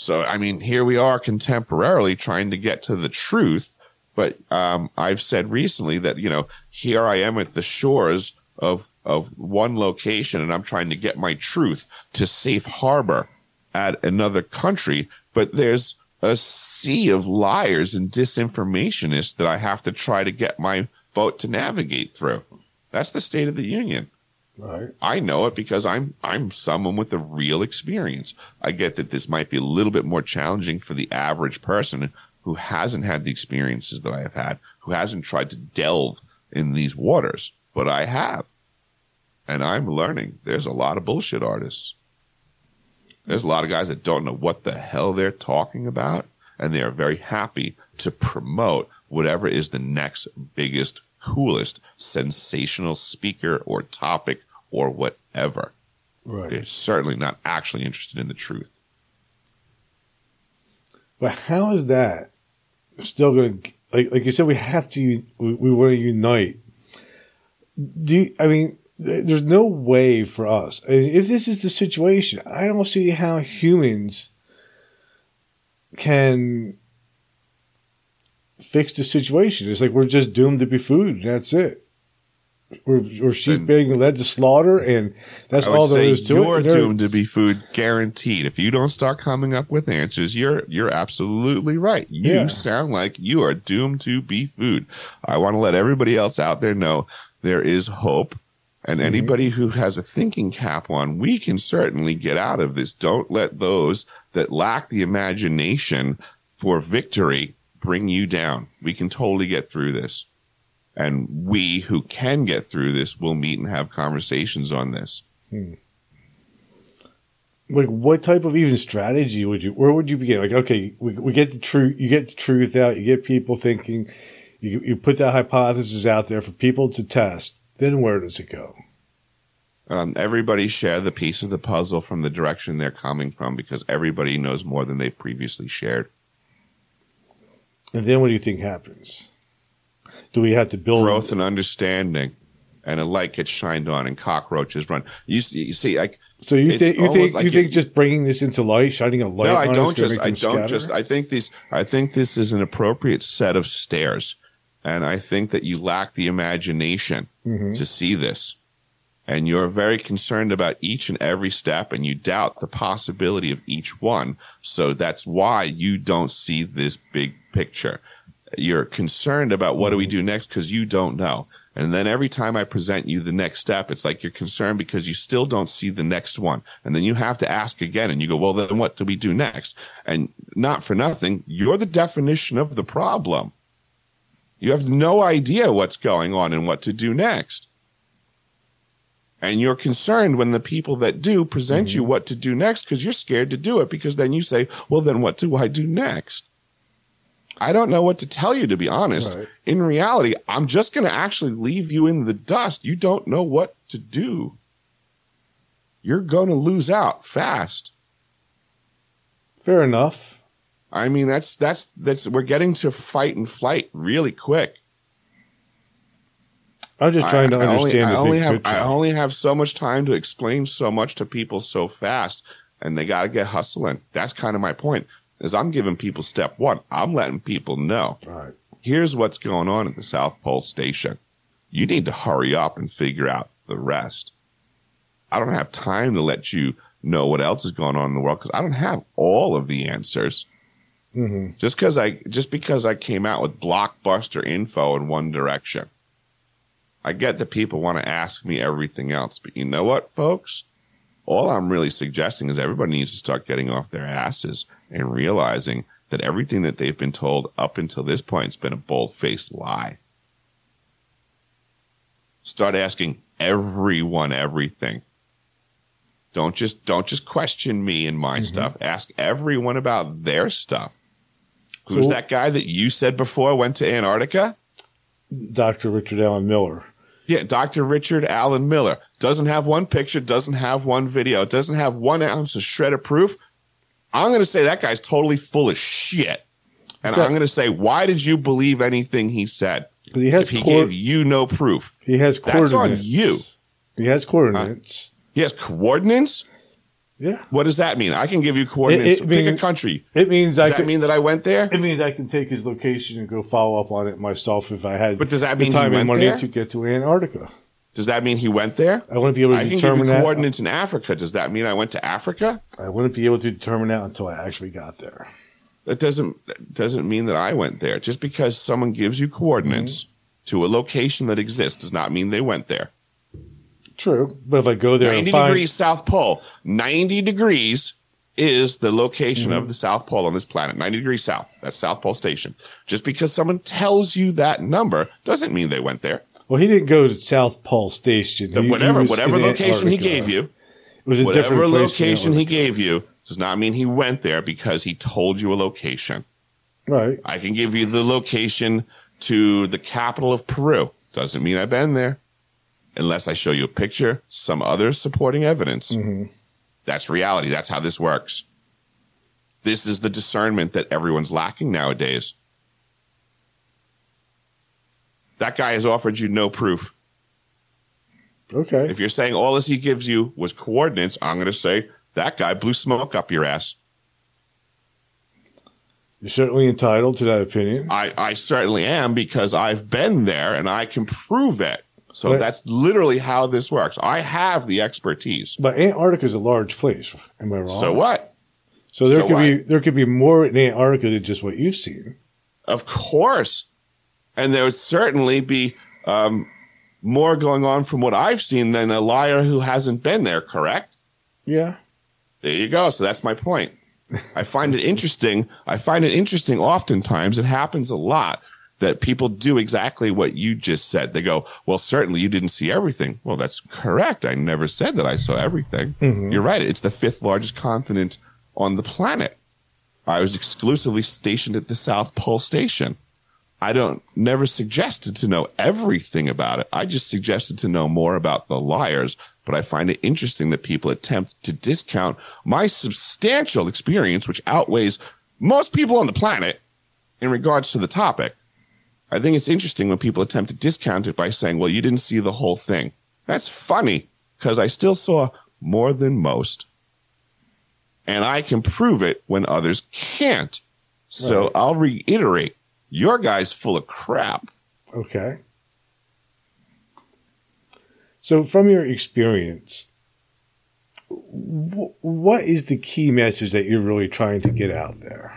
So, I mean, here we are contemporarily trying to get to the truth. But um, I've said recently that, you know, here I am at the shores of, of one location and I'm trying to get my truth to safe harbor at another country. But there's a sea of liars and disinformationists that I have to try to get my boat to navigate through. That's the state of the union. Right. I know it because I'm I'm someone with a real experience. I get that this might be a little bit more challenging for the average person who hasn't had the experiences that I have had, who hasn't tried to delve in these waters, but I have. And I'm learning there's a lot of bullshit artists. There's a lot of guys that don't know what the hell they're talking about, and they are very happy to promote whatever is the next biggest, coolest, sensational speaker or topic or whatever. Right. They're certainly not actually interested in the truth. But how is that still going to like like you said? We have to. We, we want to unite. Do you, I mean? There's no way for us. I mean, if this is the situation, I don't see how humans can fix the situation. It's like we're just doomed to be food. That's it. We're, sheep being led to slaughter, and that's all there is to you're it. They're- doomed to be food guaranteed. If you don't start coming up with answers, you're you're absolutely right. You Yeah. sound like you are doomed to be food. I want to let everybody else out there know there is hope. And Mm-hmm. anybody who has a thinking cap on, we can certainly get out of this. Don't let those that lack the imagination for victory bring you down. We can totally get through this. And we who can get through this will meet and have conversations on this. like what type of even strategy would you where would you begin? Like okay we, we get the truth you get the truth out you get people thinking you, you put that hypothesis out there for people to test. Then where does it go? Um, everybody share the piece of the puzzle from the direction they're coming from because everybody knows more than they've previously shared. and then what do you think happens do we have to build Growth and understanding, and a light gets shined on, and cockroaches run. You see, you see like so you think you think like you think just bringing this into light shining a light no, I on don't just. I don't scatter? just. I think these. I think this is an appropriate set of stairs, and I think that you lack the imagination Mhm. to see this, and you're very concerned about each and every step, and you doubt the possibility of each one. So that's why you don't see this big picture. You're concerned about what do we mm-hmm. do next because you don't know. And then every time I present you the next step, it's like you're concerned because you still don't see the next one. And then you have to ask again and you go, well, then what do we do next? And not for nothing, you're the definition of the problem. You have no idea what's going on and what to do next. And you're concerned when the people that do present you mm-hmm. what to do next because you're scared to do it because then you say, well, then what do I do next? I don't know what to tell you, to be honest. Right. In reality, I'm just going to actually leave you in the dust. You don't know what to do. You're going to lose out fast. fair enough I mean, that's, that's, that's, we're getting to fight and flight really quick. i'm just trying to I- I only- understand I the only have, picture. I only have so much time to explain so much to people so fast, and they got to get hustling. That's kind of my point. Is I'm giving people step one. I'm letting people know right here's what's going on at the South Pole Station. You need to hurry up and figure out the rest. I don't have time to let you know what else is going on in the world because I don't have all of the answers. Mm-hmm. Just because I just because I came out with blockbuster info in one direction. I get that people want to ask me everything else, but you know what, folks? All I'm really suggesting is everybody needs to start getting off their asses and realizing that everything that they've been told up until this point has been a bold faced lie. Start asking everyone everything. Don't just don't just question me and my mm-hmm. stuff. Ask everyone about their stuff. Who's that guy that you said before went to Antarctica? Dr. Richard Alan Miller. Yeah, Dr. Richard Alan Miller doesn't have one picture, doesn't have one video, doesn't have one ounce of shred of proof. I'm going to say that guy's totally full of shit. And Okay. I'm going to say, why did you believe anything he said? he has If he coor- gave you no proof, he has coordinates. That's on you. He has coordinates. Uh, he has coordinates. Yeah. What does that mean? I can give you coordinates. it Pick a country. It means Does I that could, mean that I went there? it means I can take his location and go follow up on it myself if I had But does that mean he time and money there? to get to Antarctica. Does that mean he went there? I wouldn't be able to I can give determine you that. coordinates in Africa. Does that mean I went to Africa? I wouldn't be able to determine that until I actually got there. that doesn't that doesn't mean that I went there. Just because someone gives you coordinates Mm-hmm. to a location that exists does not mean they went there. True, but if I go there Ninety find degrees South Pole. Ninety degrees is the location Mm-hmm. of the South Pole on this planet. Ninety degrees south. That's South Pole Station. Just because someone tells you that number doesn't mean they went there. Well, he didn't go to South Pole Station. He- he whatever was whatever location he gave you, it was a whatever different place location he gave you does not mean he went there because he told you a location. Right. I can give you the location to the capital of Peru. Doesn't mean I've been there. Unless I show you a picture, some other supporting evidence. Mm-hmm. That's reality. That's how this works. This is the discernment that everyone's lacking nowadays. That guy has offered you no proof. Okay. If you're saying all this he gives you was coordinates, I'm going to say that guy blew smoke up your ass. You're certainly entitled to that opinion. I, I certainly am because I've been there and I can prove it. So Right. that's literally how this works. I have the expertise. But Antarctica is a large place. Am I wrong? So what? So there so could what? be there could be more in Antarctica than just what you've seen. Of course. And there would certainly be um, more going on from what I've seen than a liar who hasn't been there, correct? Yeah. There you go. So that's my point. I find it interesting. I find it interesting oftentimes. It happens a lot that people do exactly what you just said. They go, well, certainly you didn't see everything. Well, that's correct. I never said that I saw everything. You're right. It's the fifth largest continent on the planet. I was exclusively stationed at the South Pole Station. I don't never suggested to know everything about it. I just suggested to know more about the liars. But I find it interesting that people attempt to discount my substantial experience, which outweighs most people on the planet in regards to the topic. I think it's interesting when people attempt to discount it by saying, well, you didn't see the whole thing. That's funny because I still saw more than most. And I can prove it when others can't. So Right. I'll reiterate your guy's full of crap. Okay. So, from your experience, wh- what is the key message that you're really trying to get out there?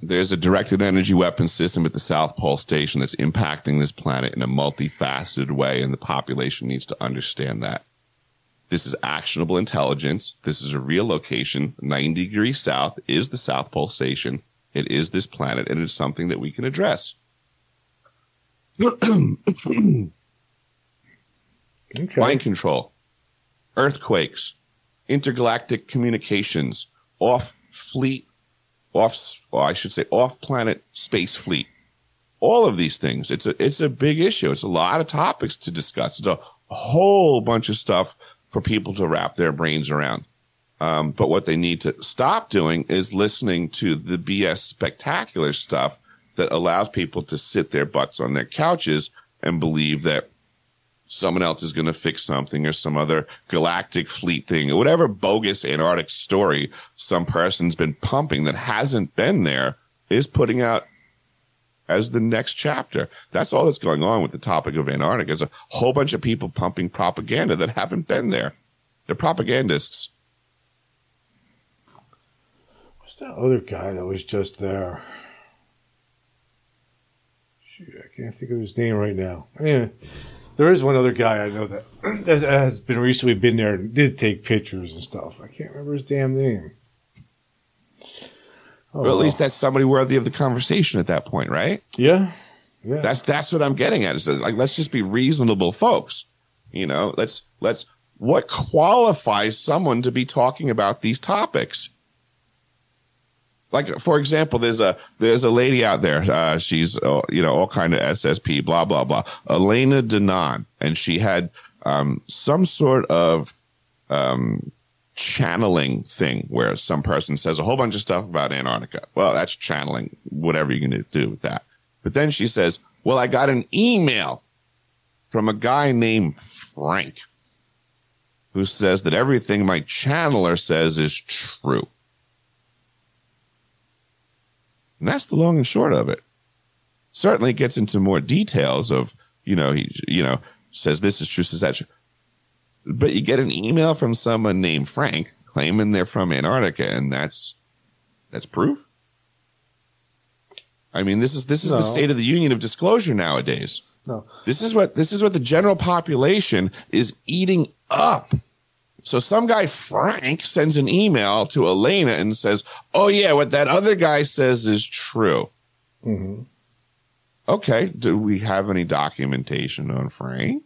There's a directed energy weapon system at the South Pole Station that's impacting this planet in a multifaceted way, and the population needs to understand that. This is actionable intelligence. This is a real location. 90 degrees south is the South Pole Station. It is this planet, and it's something that we can address. *clears throat* Okay. mind control, earthquakes, intergalactic communications, off fleet, off, well, I should say off planet space fleet. All of these things. It's a, it's a big issue. It's a lot of topics to discuss. It's a whole bunch of stuff for people to wrap their brains around. Um, but what they need to stop doing is listening to the BS spectacular stuff that allows people to sit their butts on their couches and believe that someone else is going to fix something or some other galactic fleet thing or whatever bogus Antarctic story some person's been pumping that hasn't been there is putting out as the next chapter. That's all that's going on with the topic of Antarctica. There's a whole bunch of people pumping propaganda that haven't been there. They're propagandists. What's that other guy that was just there? Shoot, I can't think of his name right now. Yeah, there is one other guy I know *clears throat* that, has been recently been there and did take pictures and stuff. I can't remember his damn name. Oh, Well, at least that's somebody worthy of the conversation at that point, right? yeah, yeah. That's that's what I'm getting at. Is that, like let's just be reasonable folks. You know, let's let's what qualifies someone to be talking about these topics. Like for example, there's a there's a lady out there. Uh, she's uh, you know all kind of SSP, blah blah blah. Elena Danaan, and she had um, some sort of um, channeling thing where some person says a whole bunch of stuff about Antarctica. Well, that's channeling, whatever you're going to do with that. But then she says, Well, I got an email from a guy named Frank who says that everything my channeler says is true. And that's the long and short of it. Certainly it gets into more details of, you know, he, you know, says this is true, says that true. But you get an email from someone named Frank claiming they're from Antarctica, and that's that's proof. I mean, this is this is No. the state of the union of disclosure nowadays. no. This is what this is what the general population is eating up. So some guy Frank sends an email to Elena and says, "Oh yeah, what that other guy says is true." hmm Okay, do we have any documentation on Frank?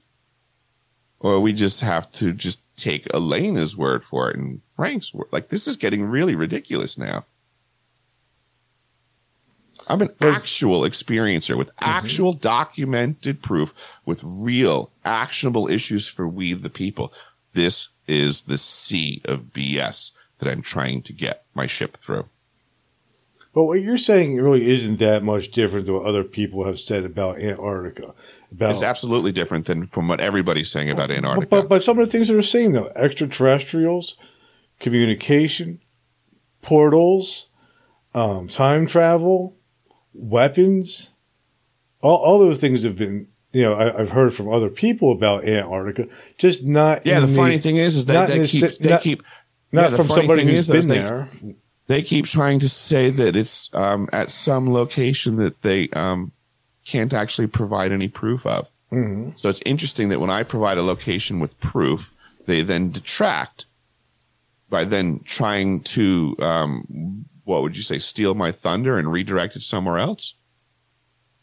Or we just have to just take Elena's word for it and Frank's word? Like this is getting really ridiculous now. I'm an actual experiencer with actual documented proof with real actionable issues for we the people. This is the sea of BS that I'm trying to get my ship through. But what you're saying really isn't that much different than what other people have said about Antarctica. About It's absolutely different than from what everybody's saying about Antarctica. But, but some of the things that are saying though, extraterrestrials, communication, portals, um, time travel, weapons, all, all those things have been, you know, I, I've heard from other people about Antarctica, just not. Yeah, the funny these- thing is, is that they keep, they not- keep, not yeah, the from funny somebody thing who's been there. They keep trying to say that it's um, at some location that they um, can't actually provide any proof of. hmm So it's interesting that when I provide a location with proof, they then detract by then trying to, um, what would you say, steal my thunder and redirect it somewhere else.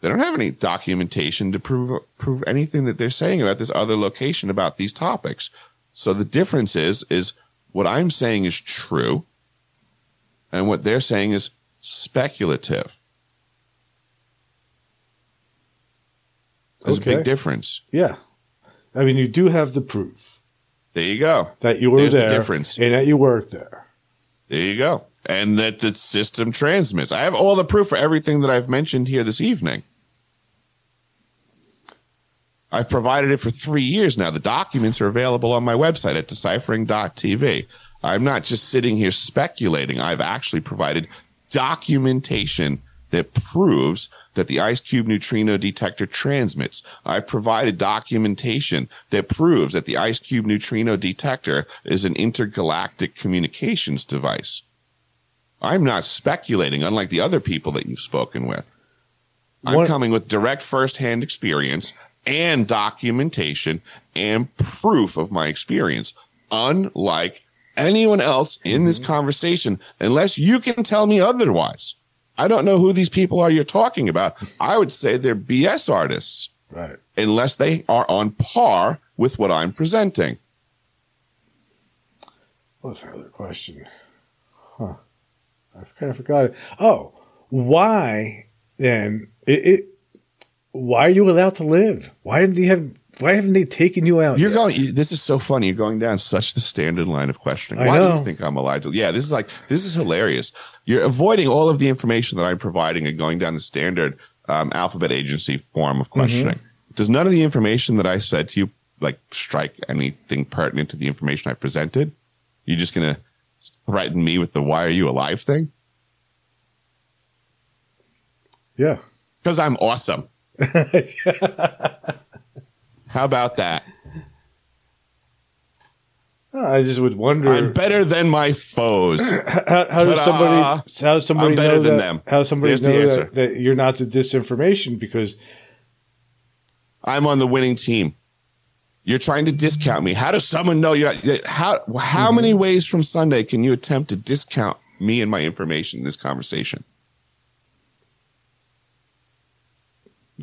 They don't have any documentation to prove prove anything that they're saying about this other location about these topics. So the difference is is what I'm saying is true, and what they're saying is speculative. There's a big difference. Yeah, I mean, you do have the proof There you go. that you were There's the difference. and that you worked there. There you go. And that the system transmits. I have all the proof for everything that I've mentioned here this evening. I've provided it for three years now. The documents are available on my website at deciphering.tv. I'm not just sitting here speculating. I've actually provided documentation that proves that the IceCube neutrino detector transmits. I've provided documentation that proves that the IceCube neutrino detector is an intergalactic communications device. I'm not speculating, unlike the other people that you've spoken with. I'm What- coming with direct firsthand experience and documentation and proof of my experience, unlike anyone else in this mm-hmm. conversation, unless you can tell me otherwise. I don't know who these people are you're talking about. I would say they're BS artists, Right. unless they are on par with what I'm presenting. What's my other question? Huh. I kind of forgot it. Oh, why then? It, it why are you allowed to live? Why didn't they have? Why haven't they taken you out? You're yet? going. This is so funny. You're going down such the standard line of questioning. I Why do you think I'm allowed to? Yeah, this is like this is hilarious. You're avoiding all of the information that I'm providing and going down the standard um, alphabet agency form of questioning. Does none of the information that I said to you like strike anything pertinent to the information I presented? You're just gonna threaten me with the "Why are you alive?" thing Yeah. because I'm awesome. How about that? I just would wonder. I'm better than my foes. *clears throat* how, how does somebody? How does somebody I'm better know than that? them. How does somebody There's know answer. that, that you're not the disinformation? Because I'm on the winning team. You're trying to discount me. How does someone know you? How how Mm-hmm. many ways from Sunday can you attempt to discount me and my information in this conversation?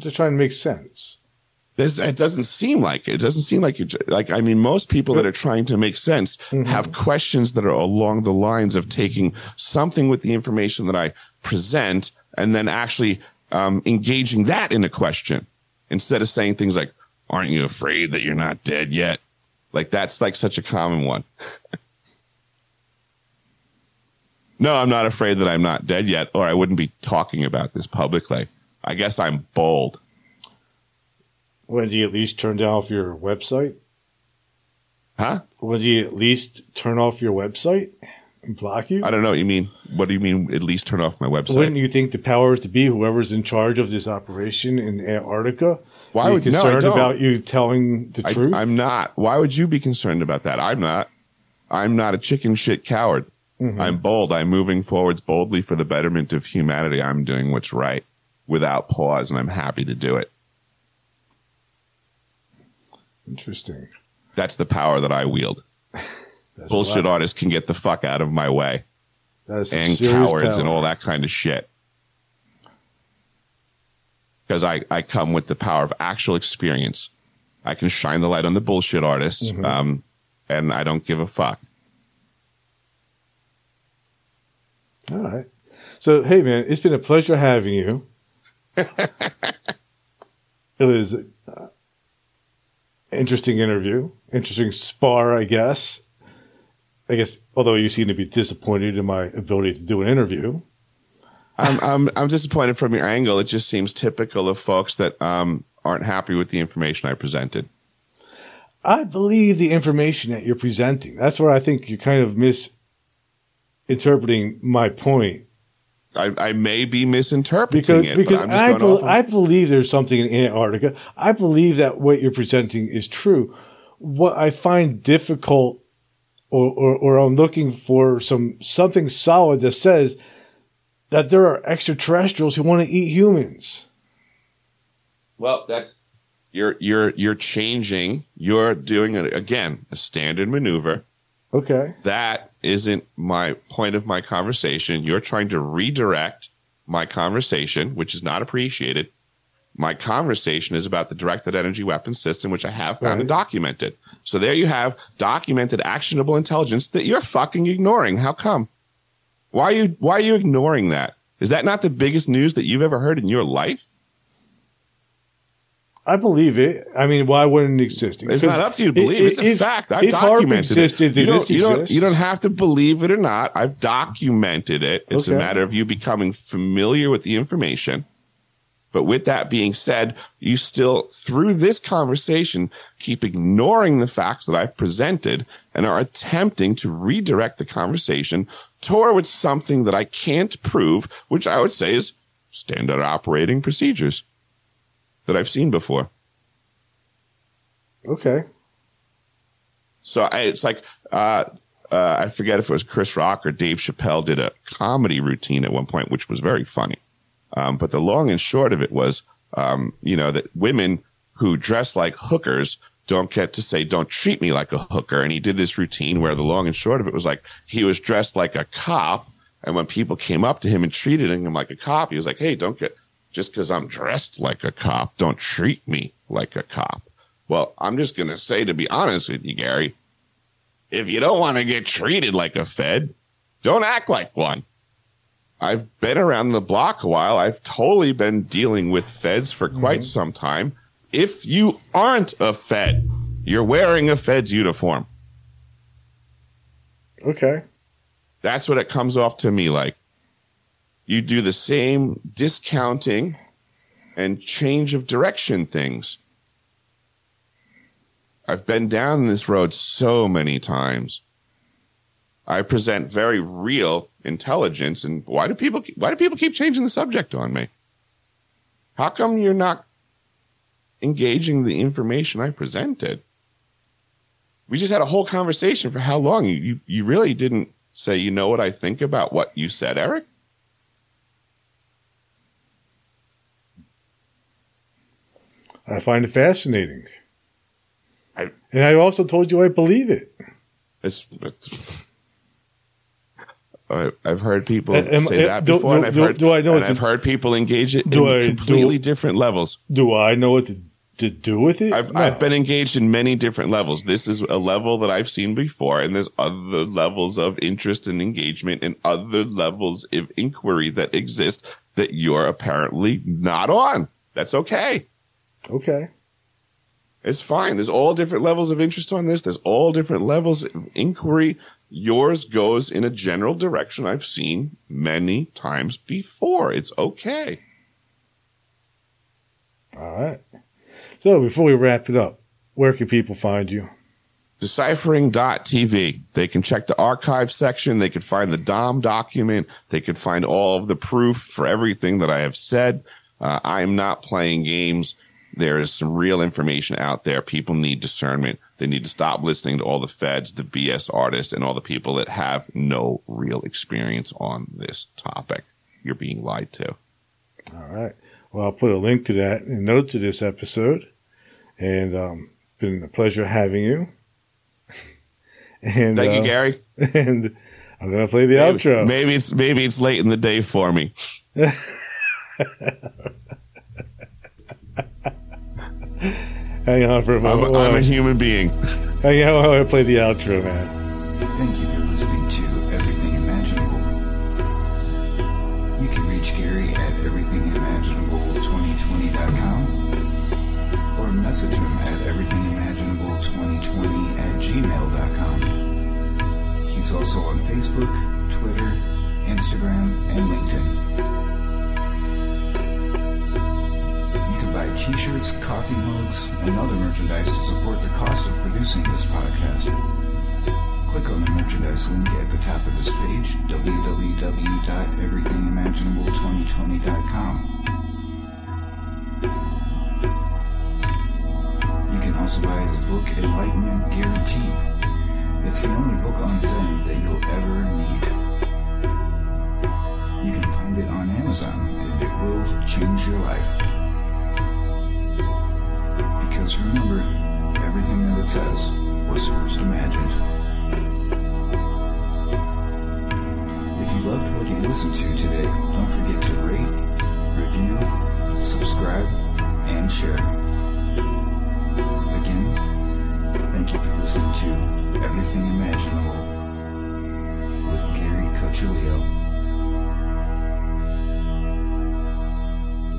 I'm just trying to make sense. This, it doesn't seem like it. It doesn't seem like you like. I mean, most people that are trying to make sense Mm-hmm. have questions that are along the lines of taking something with the information that I present and then actually um, engaging that in a question instead of saying things like, "Aren't you afraid that you're not dead yet?" Like that's like such a common one. *laughs* no, I'm not afraid that I'm not dead yet, or I wouldn't be talking about this publicly. I guess I'm bold. When do you at least turn off your website? Huh? Do you at least turn off your website and block you? I don't know what you mean. What do you mean? At least turn off my website. Wouldn't you think the powers to be, whoever's in charge of this operation in Antarctica, Why be would- no, concerned don't. about you telling the I, truth? I'm not. Why would you be concerned about that? I'm not. I'm not a chicken shit coward. Mm-hmm. I'm bold. I'm moving forwards boldly for the betterment of humanity. I'm doing what's right without pause, and I'm happy to do it. Interesting. That's the power that I wield. *laughs* Bullshit artists can get the fuck out of my way, and cowards and all that kind of shit. Because I, I come with the power of actual experience. I can shine the light on the bullshit artists, Mm-hmm. um, and I don't give a fuck. All right. So, hey, man, it's been a pleasure having you. It was an interesting interview, interesting spar, I guess. I guess, although you seem to be disappointed in my ability to do an interview. I'm, I'm I'm disappointed from your angle. It just seems typical of folks that um, aren't happy with the information I presented. I believe the information that you're presenting. That's where I think you're kind of misinterpreting my point. I, I may be misinterpreting because it, because but I'm just I, going bel off of- I believe there's something in Antarctica. I believe that what you're presenting is true. What I find difficult, or, or, or I'm looking for some something solid that says that there are extraterrestrials who want to eat humans. well, that's you're you're you're changing. You're doing it again, a standard maneuver. Okay, That isn't my point of my conversation. You're trying to redirect my conversation, which is not appreciated. My conversation is about the directed energy weapon system, which I have found Right. and documented. So there you have documented actionable intelligence that you're fucking ignoring. How come? Why are you why are you ignoring that? Is that not the biggest news that you've ever heard in your life? I believe it. I mean, why wouldn't it exist? It's not up to you to believe. It, It's a If- fact. I've documented existed, it. You don't, you, don't, you don't have to believe it or not. I've documented it. It's a matter of you becoming familiar with the information. But with that being said, you still, through this conversation, keep ignoring the facts that I've presented and are attempting to redirect the conversation towards something that I can't prove, which I would say is standard operating procedures that I've seen before. Okay. So I, it's like uh, uh, I forget if it was Chris Rock or Dave Chappelle did a comedy routine at one point, which was very funny. Um, but the long and short of it was, um, you know, that women who dress like hookers don't get to say, "Don't treat me like a hooker." And he did this routine where the long and short of it was like he was dressed like a cop, and when people came up to him and treated him like a cop, he was like, "Hey, don't get just because I'm dressed like a cop, don't treat me like a cop." Well, I'm just going to say, to be honest with you, Gary, if you don't want to get treated like a Fed, don't act like one. I've been around the block a while. I've totally been dealing with Feds for quite mm-hmm. some time. If you aren't a Fed, you're wearing a Fed's uniform. Okay. That's what it comes off to me like. You do the same discounting and change of direction things. I've been down this road so many times. I present very real intelligence, and why do people why do people keep changing the subject on me? How come you're not engaging the information I presented? we just had a whole conversation for how long? You, you, you really didn't say, you know what I think about what you said, Eric? I find it fascinating. I- and I also told you I believe it. It's, it's I- I've heard people am- say that do- before, do- and I've do- heard, do I know and what I've heard people engage it Do in I- completely different levels. Do I know what to, to do with it? I've No. I've been engaged in many different levels. This is a level that I've seen before, and there's other levels of interest and engagement and other levels of inquiry that exist that you're apparently not on. That's okay. Okay. It's fine. There's all different levels of interest on this. There's all different levels of inquiry. Yours goes in a general direction I've seen many times before. It's okay. All right. So before we wrap it up, where can people find you? deciphering.tv. They can check the archive section. They can find the DOM document. They can find all of the proof for everything that I have said. Uh, I am not playing games. There is some real information out there. People need discernment. They need to stop listening to all the feds, the BS artists, and all the people that have no real experience on this topic. You're being lied to. All right. Well, I'll put a link to that in notes of this episode. And um, it's been a pleasure having you. *laughs* and Thank uh, you, Gary. *laughs* And I'm gonna play the Maybe, outro. maybe it's maybe it's late in the day for me. *laughs* Hang on for a I'm, moment. I'm a human being. Hang on while I play the outro, man. Thank you for listening to Everything Imaginable. You can reach Gary at everythingimaginable2020.com or message him at everythingimaginable2020 at gmail.com. He's also on Facebook, Twitter, Instagram, and LinkedIn. Buy t-shirts, coffee mugs, and other merchandise to support the cost of producing this podcast. Click on the merchandise link at the top of this page, www.everythingimaginable2020.com. You can also buy the book Enlightenment Guaranteed. It's the only book on Zen that you'll ever need. You can find it on Amazon, and it will change your life. Because remember, everything that it says was first imagined. If you loved what you listened to today, don't forget to rate, review, subscribe, and share. Again, thank you for listening to Everything Imaginable with Gary Cochilio.